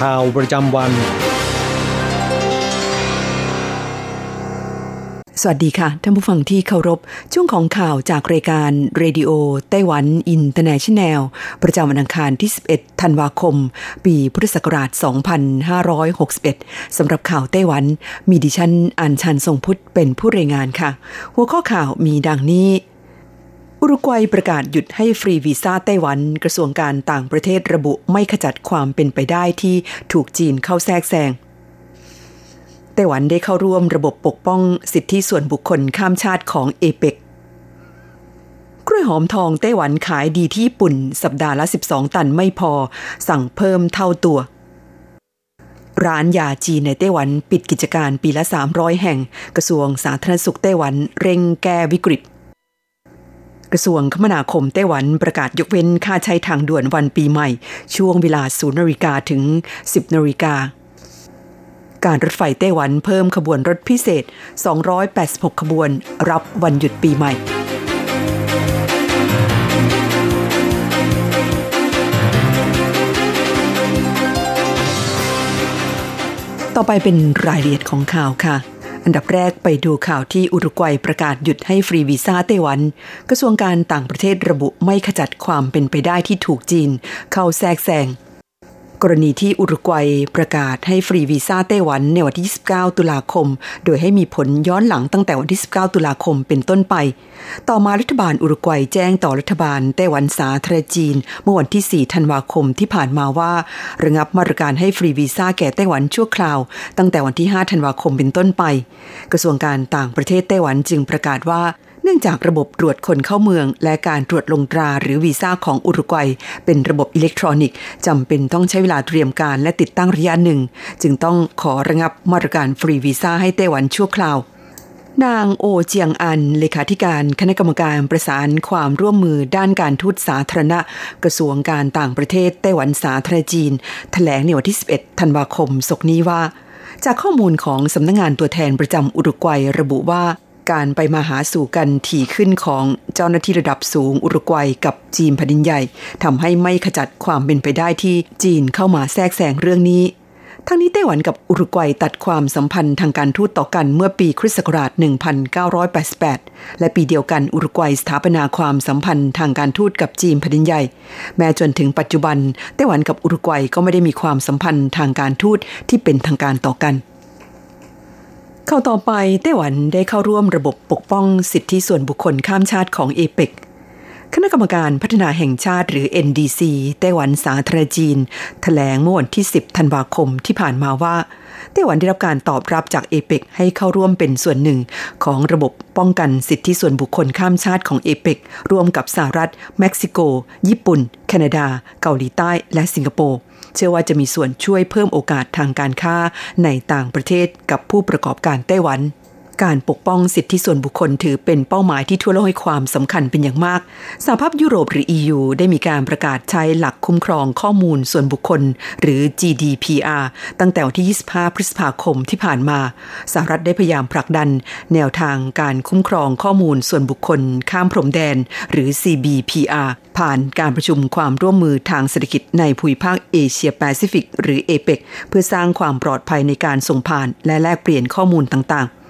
ข่าวประจำวัน สวัสดีค่ะ ท่านผู้ฟังที่เคารพ ช่วงของข่าวจากรายการเรดิโอไต้หวันอินเตอร์เนชันแนล ประจำวันอังคารที่ 11 ธันวาคม ปีพุทธศักราช 2561 สำหรับข่าวไต้หวัน มีดิฉันอัญชันทรงพุทธเป็นผู้รายงานค่ะ หัวข้อข่าวมีดังนี้ อุรุกวัยประกาศหยุดให้ฟรีวีซ่าไต้หวัน กระทรวงการต่างประเทศระบุไม่ขจัดความเป็นไปได้ที่ถูกจีนเข้าแทรกแซงไต้หวันได้เข้าร่วมระบบปกป้องสิทธิส่วนบุคคลข้ามชาติของเอเปกกล้วยหอมทองไต้หวันขายดีที่ญี่ปุ่น สัปดาห์ละ 12 ตันไม่พอ สั่งเพิ่มเท่าตัว ร้านยาจีนในไต้หวันปิดกิจการปีละ 300 แห่ง กระทรวงสาธารณสุขไต้หวันเร่งแก้วิกฤต กระทรวงคมนาคมไต้หวันประกาศยกเว้นค่าใช้ทางด่วนวันปีใหม่ ช่วงเวลา 0นาฬิกาถึง 10นาฬิกาการรถไฟไต้หวันเพิ่มขบวนรถพิเศษ 286 ขบวน รับวันหยุดปีใหม่ ต่อไปเป็นรายละเอียดของข่าวค่ะ อันดับแรกไปดูข่าวที่อุรุกวัยประกาศหยุดให้ฟรีวีซ่าไต้หวัน กระทรวงการต่างประเทศระบุไม่ขจัดความเป็นไปได้ที่ถูกจีน เข้าแทรกแซง กรณีที่อุรุกวัยประกาศให้ฟรีวีซ่าไต้หวันในวันที่ 29 ตุลาคม โดยให้มีผลย้อนหลังตั้งแต่วันที่ 19 ตุลาคมเป็นต้นไป ต่อมารัฐบาลอุรุกวัยแจ้งต่อรัฐบาลไต้หวันสาธารณจีน เมื่อวันที่ 4 ธันวาคมที่ผ่านมาว่าระงับมาตรการให้ฟรีวีซ่าแก่ไต้หวันชั่วคราว ตั้งแต่วันที่ 5 ธันวาคมเป็นต้นไป กระทรวงการต่างประเทศไต้หวันจึงประกาศว่า เนื่องจากระบบตรวจคนเข้าเมือง และการตรวจลงตราหรือวีซ่าของอุรุกวัย เป็นระบบอิเล็กทรอนิกส์จำเป็นต้องใช้เวลาเตรียมการและติดตั้งระยะหนึ่ง จึงต้องขอระงับมาตรการฟรีวีซ่าให้ไต้หวันชั่วคราวนางโอเจียงอัน เลขาธิการคณะกรรมการประสานความร่วมมือด้านการทูตสาธารณะ กระทรวงการต่างประเทศไต้หวันสาธารณจีนแถลงในวันที่ 11 ธันวาคมศกนี้ว่า จากข้อมูลของสำนักงงานตัวแทนประจำอุรุกวัยระบุว่า การไปมาหาสู่กันถี่ขึ้นของเจ้าหน้าที่ระดับสูงอุรุกวัยกับจีนแผ่นดินใหญ่ทำให้ไม่ขจัดความเป็นไปได้ที่จีนเข้ามาแทรกแซงเรื่องนี้ทั้งนี้ไต้หวันกับอุรุกวัยตัดความสัมพันธ์ทางการทูตต่อกันเมื่อปีคริสต์ศักราช 1988 และปีเดียวกันอุรุกวัยสถาปนาความสัมพันธ์ทางการทูตกับจีนแผ่นดินใหญ่ แม้จนถึงปัจจุบันไต้หวันกับอุรุกวัยก็ไม่ได้มีความสัมพันธ์ทางการทูตที่เป็นทางการต่อกัน เข้าต่อไปไต้หวันได้เข้าร่วมระบบปกป้องสิทธิส่วนบุคคลข้ามชาติของเอเปกคณะกรรมการพัฒนาแห่งชาติหรือ NDC ไต้หวันสาธารณจีนแถลงเมื่อวันที่ 10 ธันวาคมที่ผ่านมาว่าไต้หวันได้รับการตอบรับจากเอเปกให้เข้าร่วมเป็นส่วนหนึ่ง ของระบบป้องกันสิทธิส่วนบุคคลข้ามชาติของเอเปกร่วมกับสหรัฐ เม็กซิโก ญี่ปุ่น แคนาดา เกาหลีใต้ และสิงคโปร์ เชื่อว่าจะมีส่วนช่วยเพิ่มโอกาสทางการค้าในต่างประเทศกับผู้ประกอบการไต้หวัน การปกป้องสิทธิส่วนบุคคลถือเป็นเป้าหมายที่ทั่วโลกให้ความสำคัญเป็นอย่างมาก สหภาพยุโรปหรือ EU ได้มีการประกาศใช้หลักคุ้มครองข้อมูลส่วนบุคคล หรือ GDPR ตั้งแต่วันที่ 25 พฤษภาคมที่ผ่านมา สหรัฐได้พยายามผลักดัน แนวทางการคุ้มครองข้อมูลส่วนบุคคล ข้ามพรมแดน หรือ CBPR ผ่านการประชุมความร่วมมือทางเศรษฐกิจในภูมิภาคเอเชียแปซิฟิกหรือเอเปกเพื่อสร้างความปลอดภัยในการส่งผ่านและแลกเปลี่ยนข้อมูลต่างๆ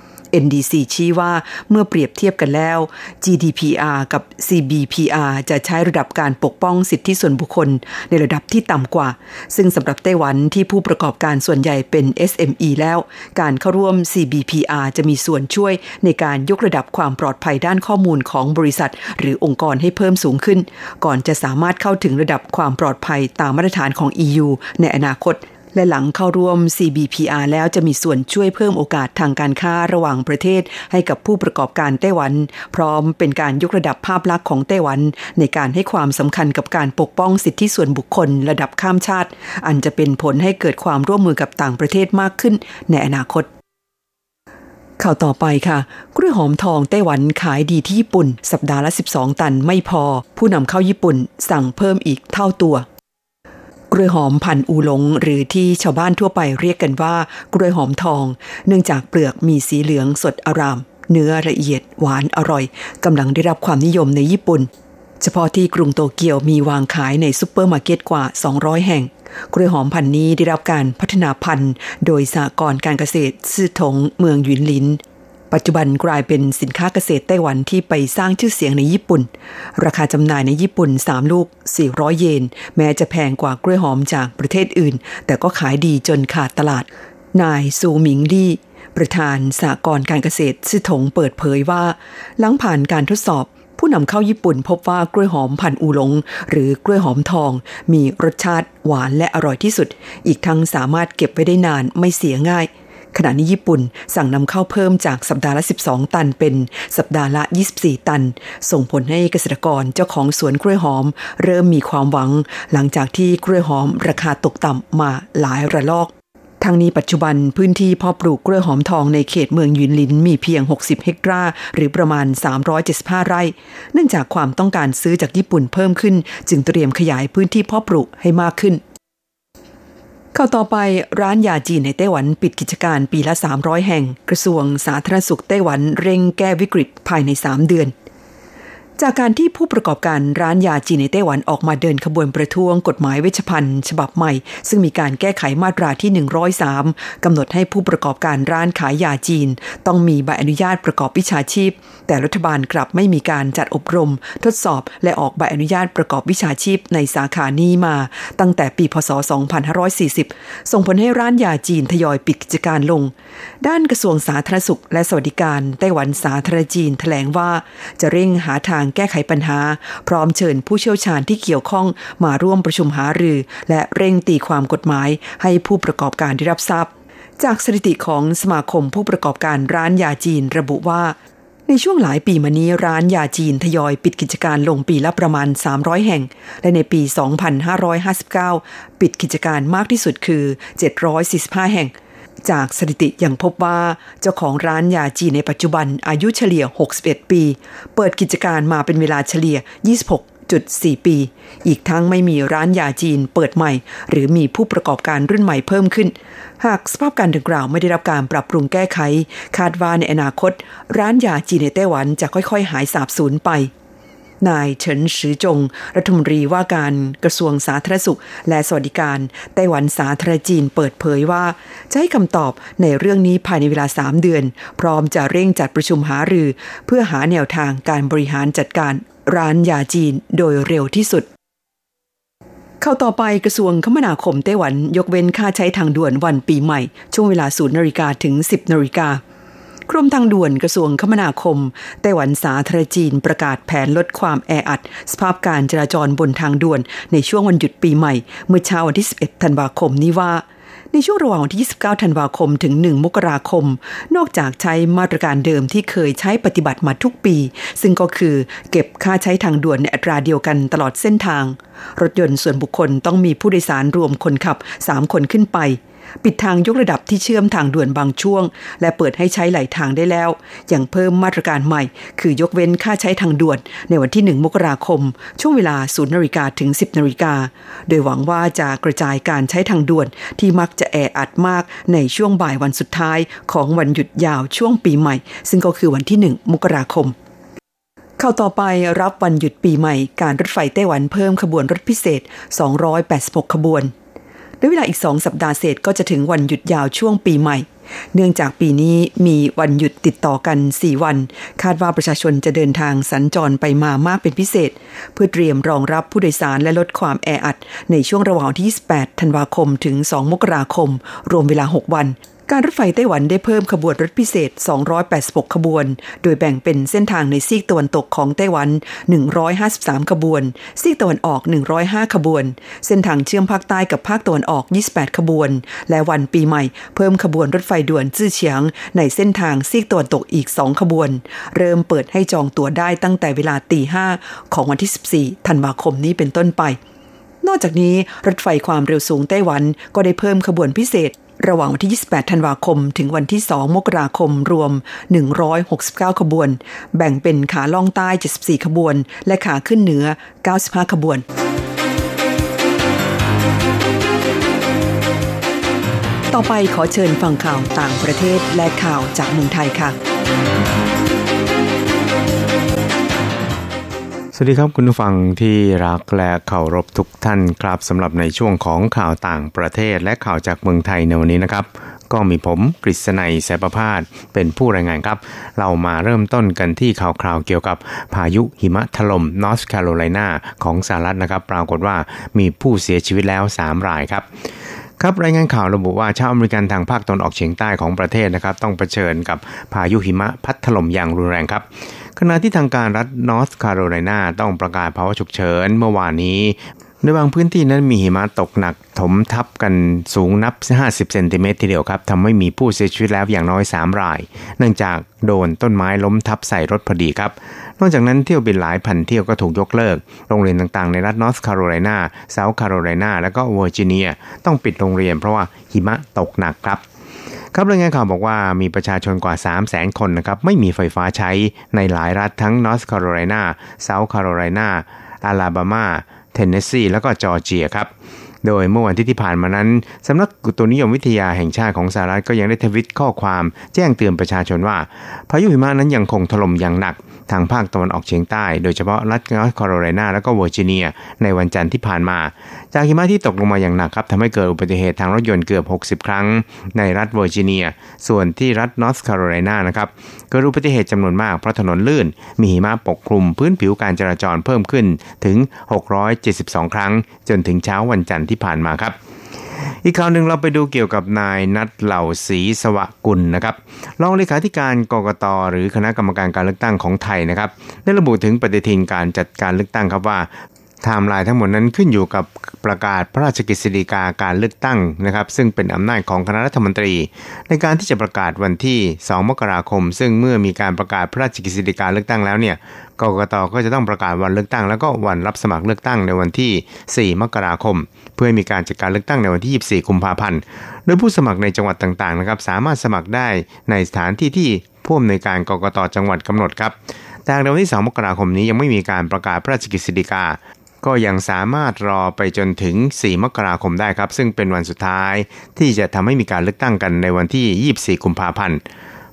NDC ชี้ว่าเมื่อเปรียบเทียบกันแล้ว GDPR กับ CBPR จะใช้ระดับการปกป้องสิทธิส่วนบุคคล ในระดับที่ต่ำกว่า ซึ่งสำหรับไต้หวันที่ผู้ประกอบการส่วนใหญ่เป็น SME แล้ว การเข้าร่วม CBPR จะมีส่วนช่วยในการยกระดับความปลอดภัยด้านข้อมูลของบริษัท หรือองค์กรให้เพิ่มสูงขึ้น ก่อนจะสามารถเข้าถึงระดับความปลอดภัยตามมาตรฐานของ EU ในอนาคต และหลังเข้าร่วม CBPR แล้วจะมีส่วนช่วยเพิ่มโอกาสทางการค้าระหว่างประเทศ ให้กับผู้ประกอบการไต้หวัน พร้อมเป็นการยกระดับภาพลักษณ์ของไต้หวัน ในการให้ความสำคัญกับการปกป้องสิทธิส่วนบุคคลระดับข้ามชาติ อันจะเป็นผลให้เกิดความร่วมมือกับต่างประเทศมากขึ้นในอนาคตข่าวต่อไปค่ะ กล้วยหอมทองไต้หวันขายดีที่ญี่ปุ่น สัปดาห์ละ 12 ตันไม่พอ ผู้นำเข้าญี่ปุ่นสั่งเพิ่มอีกเท่าตัว กล้วยหอมพันอูหลง หรือที่ชาวบ้านทั่วไปเรียกกันว่ากล้วยหอมทอง เนื่องจากเปลือกมีสีเหลืองสดอาราม เนื้อละเอียดหวานอร่อยกำลังได้รับความนิยมในญี่ปุ่น เฉพาะที่กรุงโตเกียวมีวางขายในซุปเปอร์มาร์เก็ตกว่า 200 แห่ง กล้วยหอมพันธุ์นี้ได้รับการพัฒนาพันธุ์ โดยสหกรณ์การเกษตรซื่อถงเมืองหยุนหลิน ปัจจุบันกลายเป็นสินค้าเกษตรไต้หวันที่ไปสร้างชื่อเสียงในญี่ปุ่น ราคาจำหน่ายในญี่ปุ่น 3 ลูก 400 เยน แม้จะแพงกว่ากล้วยหอมจากประเทศอื่น แต่ก็ขายดีจนขาดตลาด นายซูหมิงลี่ประธานสหกรณ์การเกษตรซื่อถงเปิดเผยว่า หลังผ่านการทดสอบ ผู้นำเข้าญี่ปุ่นพบว่ากล้วยหอมพันอูหลง หรือกล้วยหอมทอง มีรสชาติหวานและอร่อยที่สุด อีกทั้งสามารถเก็บไว้ได้นานไม่เสียง่าย ขณะนี้ญี่ปุ่นสั่งนำเข้าเพิ่มจากสัปดาห์ละ 12 ตันเป็นสัปดาห์ละ 24 ตัน ส่งผลให้เกษตรกรเจ้าของสวนกล้วยหอม เริ่มมีความหวัง หลังจากที่กล้วยหอมราคาตกต่ำมาหลายระลอกทางนี้ปัจจุบันพื้นที่พาะปลูกกล้วยหอมทองในเขตเมืองยินลินมีเพียง 60 เฮกตาร์หรือประมาณ 375 ไร่ เนื่องจากความต้องการซื้อจากญี่ปุ่นเพิ่มขึ้น จึงเตรียมขยายพื้นที่พาะปลูกให้มากขึ้น ข้าต่อไปร้านยาจีนในไต้หวันปิดกิจการปีละ 300 แห่ง กระทรวงสาธารณสุขไต้หวันเร่งแก้วิกฤตภายใน 3 เดือน จากการที่ผู้ประกอบการร้านยาจีนในไต้หวันออกมาเดินขบวนประท้วงกฎหมายเวชภัณฑ์ฉบับใหม่ ซึ่งมีการแก้ไขมาตราที่ 103 กำหนดให้ผู้ประกอบการร้านขายยาจีน ต้องมีใบอนุญาตประกอบวิชาชีพ แต่รัฐบาลกลับไม่มีการจัดอบรม ทดสอบและออกใบอนุญาตประกอบวิชาชีพในสาขานี้มา ตั้งแต่ปีพศ 2540 ส่งผลให้ร้านยาจีนทยอยปิดกิจการลง ด้านกระทรวงสาธารณสุข และสวัสดิการไต้หวันสาธารณจีนแถลงว่าจะเร่งหาทางแก้ไขปัญหา พร้อมเชิญผู้เชี่ยวชาญที่เกี่ยวข้องมาร่วมประชุมหารือ และเร่งตีความกฎหมายให้ผู้ประกอบการได้รับทราบจากสถิติของสมาคมผู้ประกอบการร้านยาจีนระบุว่า ในช่วงหลายปีมานี้ร้านยาจีนทยอยปิดกิจการลงปีละประมาณ 300 แห่ง และในปี 2559 ปิดกิจการมากที่สุดคือ 745 แห่ง จากสถิติยังพบว่าเจ้าของร้านยาจีนในปัจจุบันอายุเฉลี่ย 61 ปี เปิดกิจการมาเป็นเวลาเฉลี่ย 26.4 ปี อีกทั้งไม่มีร้านยาจีนเปิดใหม่ หรือมีผู้ประกอบการรุ่นใหม่เพิ่มขึ้น หากสภาพการดังกล่าวไม่ได้รับการปรับปรุงแก้ไข คาดว่าในอนาคต ร้านยาจีนในไต้หวันจะค่อยๆ หายสาบสูญไป นายเฉินซือจง รัฐมนตรีว่าการกระทรวงสาธารณสุข และสวัสดิการไต้หวันสาธารณจีนเปิดเผยว่า จะให้คำตอบในเรื่องนี้ภายในเวลา 3 เดือน พร้อมจะเร่งจัดประชุมหารือ เพื่อหาแนวทางการบริหารจัดการร้านยาจีนโดยเร็วที่สุดเข้าต่อไปกระทรวงคมนาคมไต้หวัน ยกเว้นค่าใช้ทางด่วนวันปีใหม่ ช่วงเวลา0นาฬิกาถึง 10นาฬิกา กรมทางด่วนกระทรวงคมนาคม ไต้หวันสาธารณจีนประกาศแผนลดความแออัด สภาพการจราจรบนทางด่วน ในช่วงวันหยุดปีใหม่ เมื่อเช้าวันที่ 11 ธันวาคมนี้ว่าในช่วงระหว่างวันที่ 29 ธันวาคม ถึง 1 มกราคม นอกจากใช้มาตรการเดิมที่เคยใช้ปฏิบัติมาทุกปี ซึ่งก็คือเก็บค่าใช้ทางด่วนในอัตราเดียวกันตลอดเส้นทาง รถยนต์ส่วนบุคคลต้องมีผู้โดยสารรวมคนขับ 3 คนขึ้นไป ปิดทางยกระดับที่เชื่อมทางด่วนบางช่วง และเปิดให้ใช้ไหลาทางได้แล้ว อย่างเพิ่มมาตรการใหม่ คือยกเว้นค่าใช้ทางด่วน ในวันที่ 1 มกราคม ช่วงเวลา 0นาฬิกาถึง 10นาฬิกา โดยหวังว่าจะกระจายการใช้ทางด่วนที่มักจะแออัดมากในช่วงบ่ายวันสุดท้ายของวันหยุดยาวช่วงปีใหม่ ซึ่งก็คือวันที่ 1 มกราคมเข้าต่อไปรับวันหยุดปีใหม่การรถไฟไต้หวันเพิ่มขบวนรถพิเศษ 286 ขบวน ด้วยเวลาอีกสองสัปดาห์เศษก็จะถึงวันหยุดยาวช่วงปีใหม่ เนื่องจากปีนี้มีวันหยุดติดต่อกัน 4 วัน คาดว่าประชาชนจะเดินทางสัญจรไปมามากเป็นพิเศษ เพื่อเตรียมรองรับผู้โดยสารและลดความแออัด ในช่วงระหว่างที่ 28 ธันวาคมถึง 2 มกราคม รวมเวลา 6 วัน การรถไฟไต้หวันได้เพิ่มขบวนรถพิเศษ 286 ขบวน โดยแบ่งเป็นเส้นทางในซีกตะวันตกของไต้หวัน 153 ขบวน ซีกตะวันออก 105 ขบวน เส้นทางเชื่อมภาคใต้กับภาคตะวันออก 28 ขบวน และวันปีใหม่ เพิ่มขบวนรถไฟด่วนจื้อเฉียง ในเส้นทางซีกตะวันตกอีก 2 ขบวน เริ่มเปิดให้จองตั๋วได้ตั้งแต่เวลาตีห้าของวันที่ 14 ธันวาคมนี้เป็นต้นไปนอกจากนี้ รถไฟความเร็วสูงไต้หวันก็ได้เพิ่มขบวนพิเศษ ระหว่างวันที่ 28 ธันวาคม ถึงวันที่ 2 มกราคม รวม 169 ขบวน แบ่งเป็นขาล่องใต้ 74 ขบวน และขาขึ้นเหนือ 95 ขบวนต่อไปขอเชิญฟังข่าวต่างประเทศและข่าวจากเมืองไทยค่ะ สวัสดีครับคุณผู้ฟังที่รักและเคารพทุกท่านครับสำหรับในช่วงของข่าวต่างประเทศและข่าวจากเมืองไทยในวันนี้นะครับ ก็มีผมกฤษณัยแสประพาสเป็นผู้รายงานครับ เรามาเริ่มต้นกันที่ข่าวคราวเกี่ยวกับพายุหิมะถล่มนอร์ทแคโรไลนาของสหรัฐนะครับ ปรากฏว่ามีผู้เสียชีวิตแล้ว 3 รายครับครับรายงานข่าวระบุว่าชาวอเมริกันทางภาคตะวันออกเฉียงใต้ของประเทศนะครับ ต้องเผชิญกับพายุหิมะพัดถล่มอย่างรุนแรงครับ ขณะที่ทางการรัฐนอร์ทแคโรไลนาต้องประกาศภาวะฉุกเฉินเมื่อวานนี้ในบางพื้นที่นั้นมีหิมะตกหนักถมทับกันสูงนับ 50 เซนติเมตรทีเดียวครับทำให้มีผู้เสียชีวิตแล้วอย่างน้อย 3 ราย เนื่องจากโดนต้นไม้ล้มทับใส่รถพอดีครับ นอกจากนั้นเที่ยวบินหลายพันเที่ยวก็ถูกยกเลิก โรงเรียนต่างๆในรัฐนอร์ทแคโรไลนาเซาท์แคโรไลนาและก็เวอร์จิเนีย ต้องปิดโรงเรียนเพราะว่าหิมะตกหนักครับ ครับรายงานข่าวบอกว่ามีประชาชนกว่า 3 0 0แสนคนนะครับไม่มีไฟฟ้าใช้ในหลายรัฐทั้งนอร์ทแคโรไลนาเซาท์แคโรไลนาอาลาบามา เทนเนสซี แล้วก็จอร์เจียครับ โดยเมื่อวันที่ที่ผ่านมานั้นสำนักอุตุนิยมวิทยาแห่งชาติของสหรัฐก็ยังได้ทวิตข้อความแจ้งเตือนประชาชนว่า พายุหิมะนั้นยังคงถล่มอย่างหนักทางภาคตะวันออกเฉียงใต้ โดยเฉพาะรัฐนอร์ทแคโรไลนาและก็เวอร์จิเนีย ในวันจันทร์ที่ผ่านมา จากหิมะที่ตกลงมาอย่างหนักครับทำให้เกิดอุบัติเหตุทางรถยนต์เกือบ 60 ครั้ง ในรัฐเวอร์จิเนีย ส่วนที่รัฐนอร์ทแคโรไลนานะครับเกิดอุบัติเหตุจำนวนมากเพราะถนนลื่น มีหิมะปกคลุมพื้นผิวการจราจรเพิ่มขึ้นถึง 672 ครั้ง จนถึงเช้าวันจันทร์ที่ผ่านมาครับ อีกข่าวหนึ่งเราไปดูเกี่ยวกับนายนัทเหล่าศรีสวะกุลนะครับรองเลขาธิการกรกตหรือคณะกรรมการการเลือกตั้งของไทยนะครับ ได้ระบุถึงปฏิทินการจัดการเลือกตั้งครับว่า ไทม์ไลน์ทั้งหมดนั้นขึ้นอยู่กับประกาศพระราชกฤษฎีกาการเลือกตั้งนะครับ ซึ่งเป็นอำนาจของคณะรัฐมนตรี ในการที่จะประกาศวันที่ 2 มกราคม ซึ่งเมื่อมีการประกาศพระราชกฤษฎีกาเลือกตั้งแล้วเนี่ยกกตก็จะต้องประกาศวันเลือกตั้ง แล้วก็วันรับสมัครเลือกตั้งในวันที่ 4 มกราคม เพื่อมีการจัดการเลือกตั้งในวันที่ 24 กุมภาพันธ์โดยผู้สมัครในจังหวัดต่างๆนะครับสามารถสมัครได้ในสถานที่ที่ผู้อำนวยการกกตจังหวัดกำหนดครับแต่ในวันที่ 2 มกราคมนี้ยังไม่มีการประกาศพระราชกฤษฎีกา ก็ยังสามารถรอไปจนถึง 4 มกราคมได้ครับ ซึ่งเป็นวันสุดท้าย ที่จะทำให้มีการเลือกตั้งกันในวันที่ 24 กุมภาพันธ์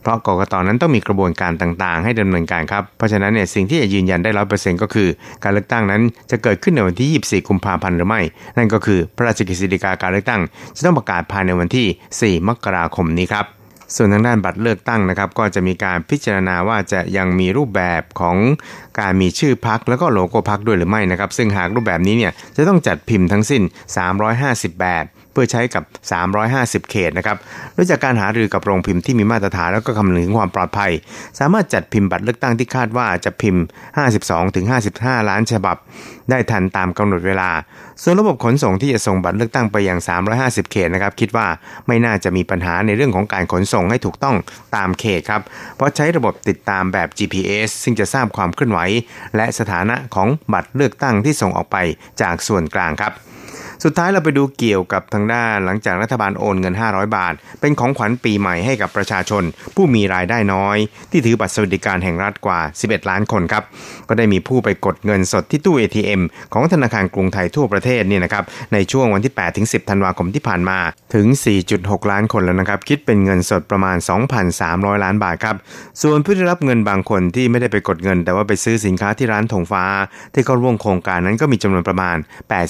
เพราะกกตนั้นต้องมีกระบวนการต่างๆ ให้ดำเนินการครับ เพราะฉะนั้นเนี่ยสิ่งที่จะยืนยันได้ร้อยเปอร์เซ็นต์ก็คือ การเลือกตั้งนั้นจะเกิดขึ้นในวันที่ 24 กุมภาพันธ์หรือไม่ นั่นก็คือพระราชกฤษฎีกาการเลือกตั้ง จะต้องประกาศภายในวันที่ 4 มกราคมนี้ครับ ส่วนทางด้านบัตรเลือกตั้งนะครับ ก็จะมีการพิจารณาว่าจะยังมีรูปแบบของการมีชื่อพักแล้วก็โลโก้พักด้วยหรือไม่นะครับ ซึ่งหากรูปแบบนี้เนี่ยจะต้องจัดพิมพ์ทั้งสิ้น 350แบบ พื่อใช้กับ 350 เขตนะครับโดยจากการหารือกับโรงพิมพ์ที่มีมาตรฐานแล้วก็คำนึงถึงความปลอดภัย สามารถจัดพิมพ์บัตรเลือกตั้งที่คาดว่าจะพิมพ์ 52-55 ล้านฉบับ ได้ทันตามกำหนดเวลา ส่วนระบบขนส่งที่จะส่งบัตรเลือกตั้งไปยัง350 เขตนะครับคิดว่าไม่น่าจะมีปัญหาในเรื่องของการขนส่งให้ถูกต้องตามเขตครับเพราะใช้ระบบติดตามแบบ GPS ซึ่งจะทราบความเคลื่อนไหว และสถานะของบัตรเลือกตั้งที่ส่งออกไปจากส่วนกลางครับ สุดท้ายเราไปดูเกี่ยวกับทางด้านหลังจากรัฐบาลโอนเงิน 500 บาท เป็นของขวัญปีใหม่ให้กับประชาชน ผู้มีรายได้น้อย ที่ถือบัตรสวัสดิการแห่งรัฐกว่า 11 ล้านคนครับ ก็ได้มีผู้ไปกดเงินสดที่ตู้ ATM ของธนาคารกรุงไทยทั่วประเทศนี่นะครับในช่วงวันที่8ถึง10ธันวาคมที่ผ่านมาถึง 4.6 ล้านคนแล้วนะครับคิดเป็นเงินสดประมาณ 2,300 ล้านบาทครับส่วนผู้ได้รับเงินบางคนที่ไม่ได้ไปกดเงิน แต่ว่าไปซื้อสินค้าที่ร้านถงฟ้า ที่เขาร่วมโครงการนั้นก็มีจำนวนประมาณ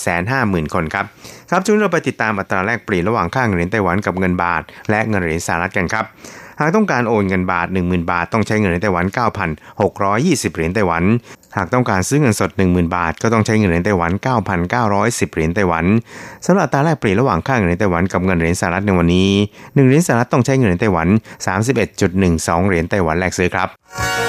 850,000 คนครับครับครับช่วงนี้เราไปติดตามอัตราแลกเปลี่ยนระหว่างค่าเงินเหรียญไต้หวันกับเงินบาท และเงินเหรียญสหรัฐกันครับหากต้องการโอนเงินบาท 10,000 บาท ต้องใช้เงินเหรียญไต้หวัน 9,620 เหรียญไต้หวัน หากต้องการซื้อเงินสด 10,000 บาท ก็ต้องใช้เงินเหรียญไต้หวัน 9,910 เหรียญไต้หวันสำหรับอัตราแลกเปลี่ยนระหว่างค่าเงินเหรียญไต้หวันกับเงินเหรียญสหรัฐในวันนี้1เหรียญสหรัฐต้องใช้เงินเหรียญไต้หวัน 31.12 เหรียญไต้หวันแลกซื้อครับ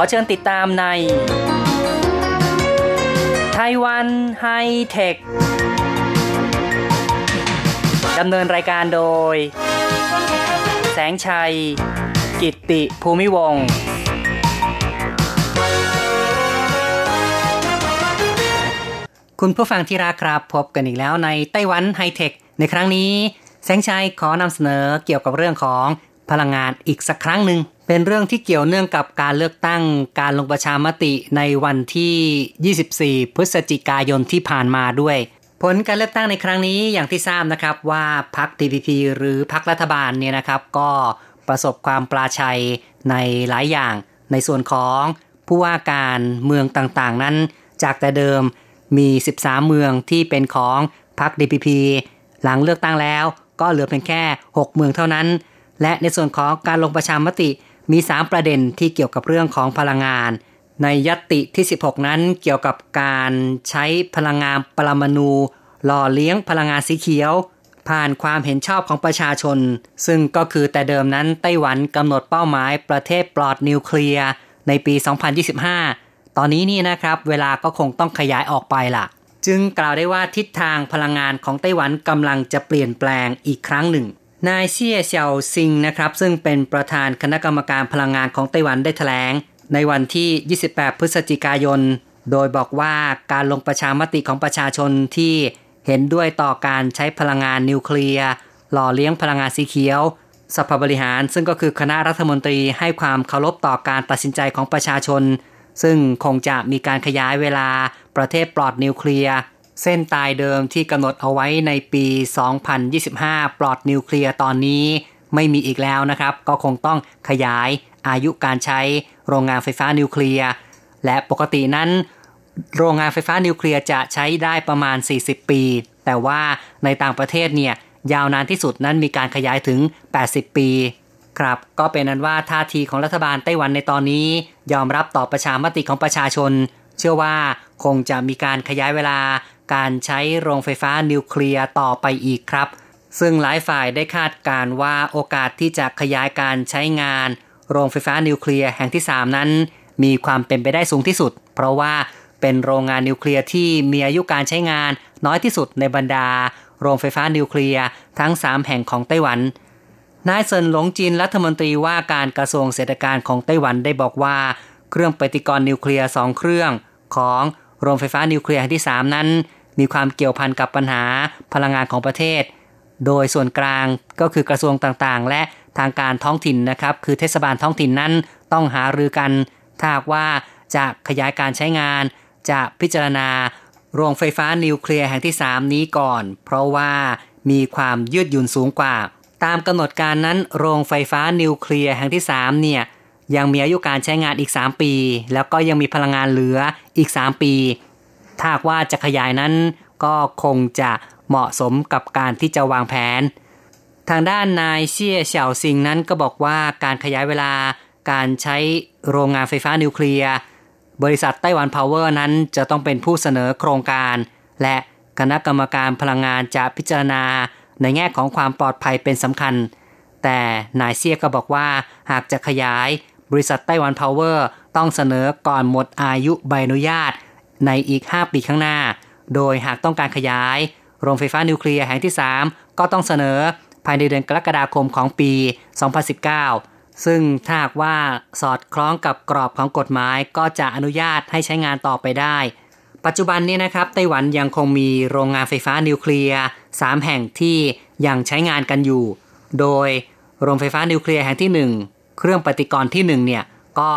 อเชิญติดตามในไต้หวันไฮเทคดำเนินรายการโดย แสงชัย กิตติภูมิวงศ์คุณผู้ฟังที่รักครับพบกันอีกแล้วในไต้หวันไฮเทค ในครั้งนี้ แสงชัยขอนำเสนอเกี่ยวกับเรื่องของพลังงานอีกสักครั้งหนึ่ง เป็นเรื่องที่เกี่ยวเนื่องกับการเลือกตั้งการลงประชามติในวันที่ 24 พฤศจิกายนที่ผ่านมาด้วย ผลการเลือกตั้งในครั้งนี้อย่างที่ทราบนะครับว่าพรรค TPP หรือพรรครัฐบาลเนี่ยนะครับ ก็ประสบความปราชัยในหลายอย่าง ในส่วนของผู้ว่าการเมืองต่างๆ นั้น จากแต่เดิมมี 13 เมืองที่เป็นของพรรค DPP หลังเลือกตั้งแล้ว ก็เหลือเพียงแค่ 6 เมืองเท่านั้น และในส่วนของการลงประชามติ มี 3 ประเด็นที่เกี่ยวกับเรื่องของพลังงาน ในยตติที่ 16 นั้นเกี่ยวกับการใช้พลังงานปรมาณูหล่อเลี้ยงพลังงานสีเขียว ผ่านความเห็นชอบของประชาชน ซึ่งก็คือแต่เดิมนั้นไต้หวันกำหนดเป้าหมายประเทศปลอดนิวเคลียร์ในปี 2025 ตอนนี้นี่นะครับ เวลาก็คงต้องขยายออกไปล่ะ จึงกล่าวได้ว่าทิศทางพลังงานของไต้หวันกำลังจะเปลี่ยนแปลงอีกครั้งหนึ่ง นายเซี่ยเซียวซิงนะครับ ซึ่งเป็นประธานคณะกรรมการพลังงานของไต้หวันได้แถลง ในวันที่ 28 พฤศจิกายน โดยบอกว่าการลงประชามติของประชาชนที่เห็นด้วยต่อการใช้พลังงานนิวเคลียร์หล่อเลี้ยงพลังงานสีเขียวสภาบริหารซึ่งก็คือคณะรัฐมนตรีให้ความเคารพต่อการตัดสินใจของประชาชน ซึ่งคงจะมีการขยายเวลาประเทศปลอดนิวเคลียร์ เส้นตายเดิมที่กำหนดเอาไว้ในปี 2025 ปลอดนิวเคลียร์ตอนนี้ไม่มีอีกแล้วนะครับ ก็คงต้องขยายอายุการใช้โรงงานไฟฟ้านิวเคลียร์ และปกตินั้น โรงงานไฟฟ้านิวเคลียร์จะใช้ได้ประมาณ 40 ปี แต่ว่าในต่างประเทศเนี่ยยาวนานที่สุดนั้นมีการขยายถึง 80 ปีครับก็เป็นนั้นว่าท่าทีของรัฐบาลไต้หวันในตอนนี้ ยอมรับต่อประชามติของประชาชน เชื่อว่าคงจะมีการขยายเวลา การใช้โรงไฟฟ้านิวเคลียร์ต่อไปอีกครับ ซึ่งหลายฝ่ายได้คาดการว่าโอกาสที่จะขยายการใช้งาน โรงไฟฟ้านิวเคลียร์แห่งที่ 3 นั้น มีความเป็นไปได้สูงที่สุด เพราะว่าเป็นโรงงานนิวเคลียร์ที่มีอายุการใช้งานน้อยที่สุดในบรรดา โรงไฟฟ้านิวเคลียร์ทั้ง 3 แห่งของไต้หวัน นายเซินหลงจินรัฐมนตรีว่าการกระทรวงเศรษฐการของไต้หวันได้บอกว่า เครื่องปฏิกรณ์นิวเคลียร์2เครื่อง ของโรงไฟฟ้านิวเคลียร์แห่งที่ 3 นั้น มีความเกี่ยวพันกับปัญหาพลังงานของประเทศ โดยส่วนกลางก็คือกระทรวงต่างๆ และทางการท้องถิ่นนะครับ คือเทศบาลท้องถิ่นนั้นต้องหารือกัน ถ้าว่าจะขยายการใช้งาน จะพิจารณา โรงไฟฟ้านิวเคลียร์แห่งที่ 3 นี้ก่อน เพราะว่ามีความยืดหยุ่นสูงกว่า ตามกำหนดการนั้น โรงไฟฟ้านิวเคลียร์แห่งที่ 3 เนี่ยยังมีอายุการใช้งานอีก 3 ปี แล้วก็ยังมีพลังงานเหลืออีก 3 ปี ถ้าว่าจะขยายนั้น ก็คงจะเหมาะสมกับการที่จะวางแผน ทางด้านนายเชี่ยเฉาซิงนั้นก็บอกว่าการขยายเวลาการใช้โรงงานไฟฟ้านิวเคลียร์ บริษัทไต้หวันพาวเวอร์นั้นจะต้องเป็นผู้เสนอโครงการ และคณะกรรมการพลังงานจะพิจารณาในแง่ของความปลอดภัยเป็นสำคัญ แต่นายเซียก็บอกว่าหากจะขยาย บริษัทไต้หวันพาวเวอร์ต้องเสนอก่อนหมดอายุใบอนุญาต ในอีก 5 ปีข้างหน้า โดยหากต้องการขยาย โรงไฟฟ้านิวเคลียร์แห่งที่ 3 ก็ต้องเสนอภายในเดือนกรกฎาคมของปี 2019 ซึ่งถ้าหากว่าสอดคล้องกับกรอบของกฎหมายก็จะอนุญาตให้ใช้งานต่อไปได้ ปัจจุบันนี้นะครับไต้หวันยังคงมีโรงงานไฟฟ้านิวเคลียร์ 3 แห่งที่ยังใช้งานกันอยู่ โดยโรงไฟฟ้านิวเคลียร์แห่งที่ 1 เครื่องปฏิกรณ์ที่1เนี่ยก็